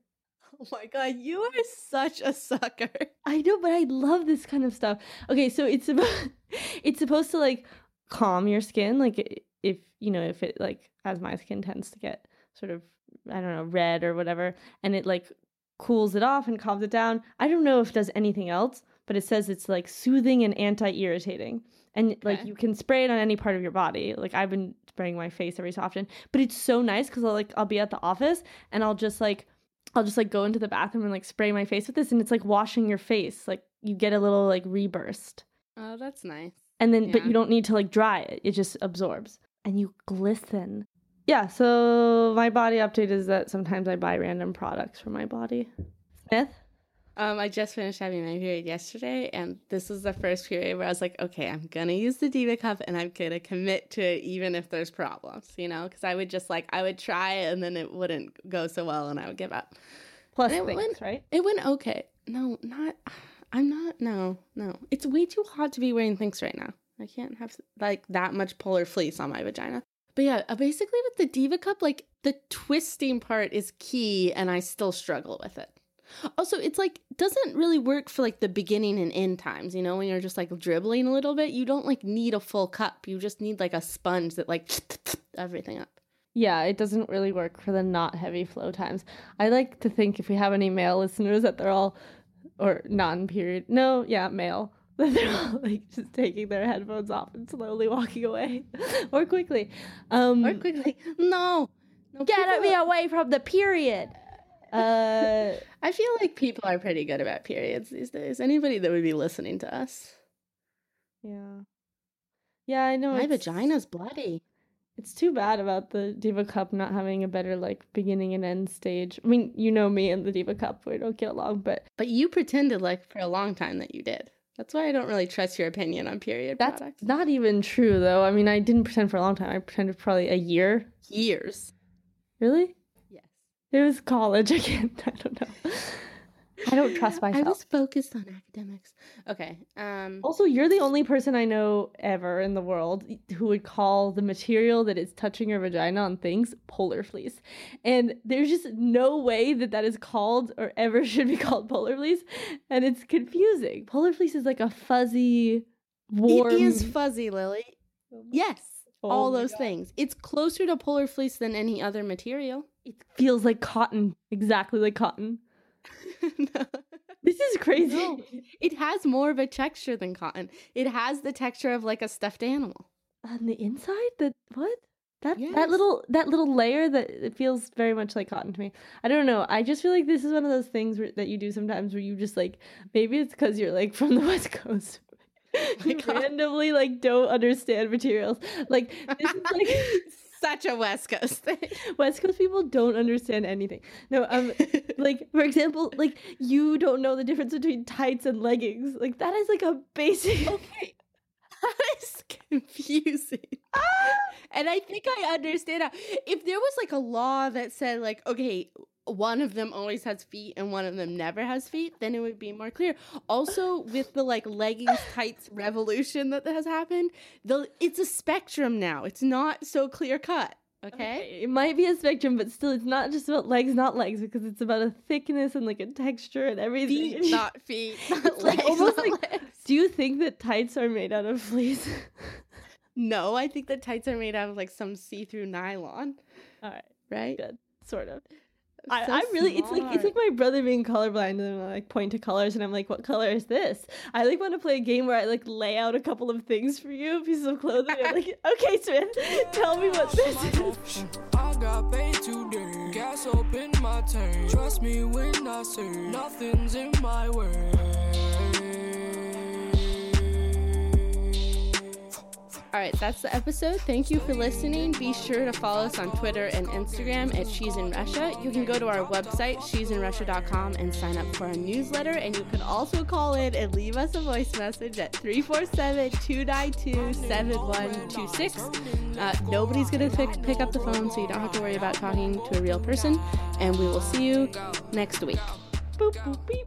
Oh my god, you are such a sucker. I know, but I love this kind of stuff. Okay, so it's about, it's supposed to like calm your skin. Like if you know if it like as my skin tends to get sort of I don't know red or whatever, and it like cools it off and calms it down. I don't know if it does anything else, but it says it's like soothing and anti-irritating. And like you can spray it on any part of your body. Like I've been spraying my face every so often, but it's so nice because I'll like I'll be at the office and I'll just like I'll just like go into the bathroom and like spray my face with this, and it's like washing your face. Like you get a little like reburst, Oh, that's nice. and then but you don't need to like dry it; it just absorbs, and you glisten. Yeah. So my body update is that sometimes I buy random products for my body. Smith. Um, I just finished having my period yesterday, and this was the first period where I was like, okay, I'm gonna use the Diva Cup, and I'm gonna commit to it, even if there's problems, you know, because I would just like I would try, and then it wouldn't go so well, and I would give up. Plus And it things, went- right? It went okay. No, not. I'm not. No, no. It's way too hot to be wearing things right now. I can't have like that much polar fleece on my vagina. But yeah, uh, basically with the Diva Cup, like the twisting part is key, and I still struggle with it. Also, it's like doesn't really work for like the beginning and end times. You know, when you're just like dribbling a little bit, you don't like need a full cup. You just need like a sponge that like everything up. Yeah, it doesn't really work for the not heavy flow times. I like to think if we have any male listeners that they're all or non-period. No, yeah, male. That they're all like just taking their headphones off and slowly walking away or quickly. Um Or quickly, no, no get me away from the period. Uh I feel like people are pretty good about periods these days. Anybody that would be listening to us. yeah. Yeah, I know. My vagina's bloody. It's too bad about the Diva Cup not having a better like beginning and end stage. I mean, you know me and the Diva Cup, we don't get along, but But you pretended like for a long time that you did. That's why I don't really trust your opinion on period that's products. not even true though. I mean, I didn't pretend for a long time. I pretended probably a year. Years. Really? It was college again. I don't know. I don't trust myself. I was focused on academics. Okay. Um Also, you're the only person I know ever in the world who would call the material that is touching your vagina on things polar fleece. And there's just no way that that is called or ever should be called polar fleece. And it's confusing. Polar fleece is like a fuzzy, warm. It is fuzzy, Lily. Yes. Oh all those God. things. It's closer to polar fleece than any other material. It feels like cotton, exactly like cotton. No. This is crazy. No, it has more of a texture than cotton. It has the texture of like a stuffed animal. On the inside, that what? That Yes. that little that little layer that it feels very much like cotton to me. I don't know. I just feel like this is one of those things where, that you do sometimes where you just like maybe it's because you're like from the west coast. Oh you God. randomly like don't understand materials. Like this is like Such a West Coast thing. west coast people don't understand anything. No, um, like for example, like you don't know the difference between tights and leggings. Like that is like a basic. okay. That is confusing. and I think I understand how if there was like a law that said like, okay, one of them always has feet and one of them never has feet, then it would be more clear. Also, with the like leggings tights revolution that has happened, the it's a spectrum now. It's not so clear cut. Okay. It might be a spectrum, but still, it's not just about legs, not legs, because it's about a thickness and like a texture and everything. Feet, not feet. Not It's like almost like- legs. Do you think that tights are made out of fleece? No, I think the tights are made out of like some see-through nylon, All right, right? good, sort of. I, So I really, it's like it's like my brother being colorblind, and I like point to colors, and I'm like, "What color is this?" I like want to play a game where I like lay out a couple of things for you, pieces of clothing. I'm like, "Okay, Smith, tell me what this is." I got paid today. Gas up in my tank. Trust me when I say nothing's in my way. All right, that's the episode. Thank you for listening. Be sure to follow us on Twitter and Instagram at She's in Russia. You can go to our website, she'sinrussia.com, and sign up for our newsletter. And you can also call in and leave us a voice message at 347 292 7126. Uh, Nobody's going to pick, pick up the phone, so you don't have to worry about talking to a real person. And we will see you next week. Boop boop beep.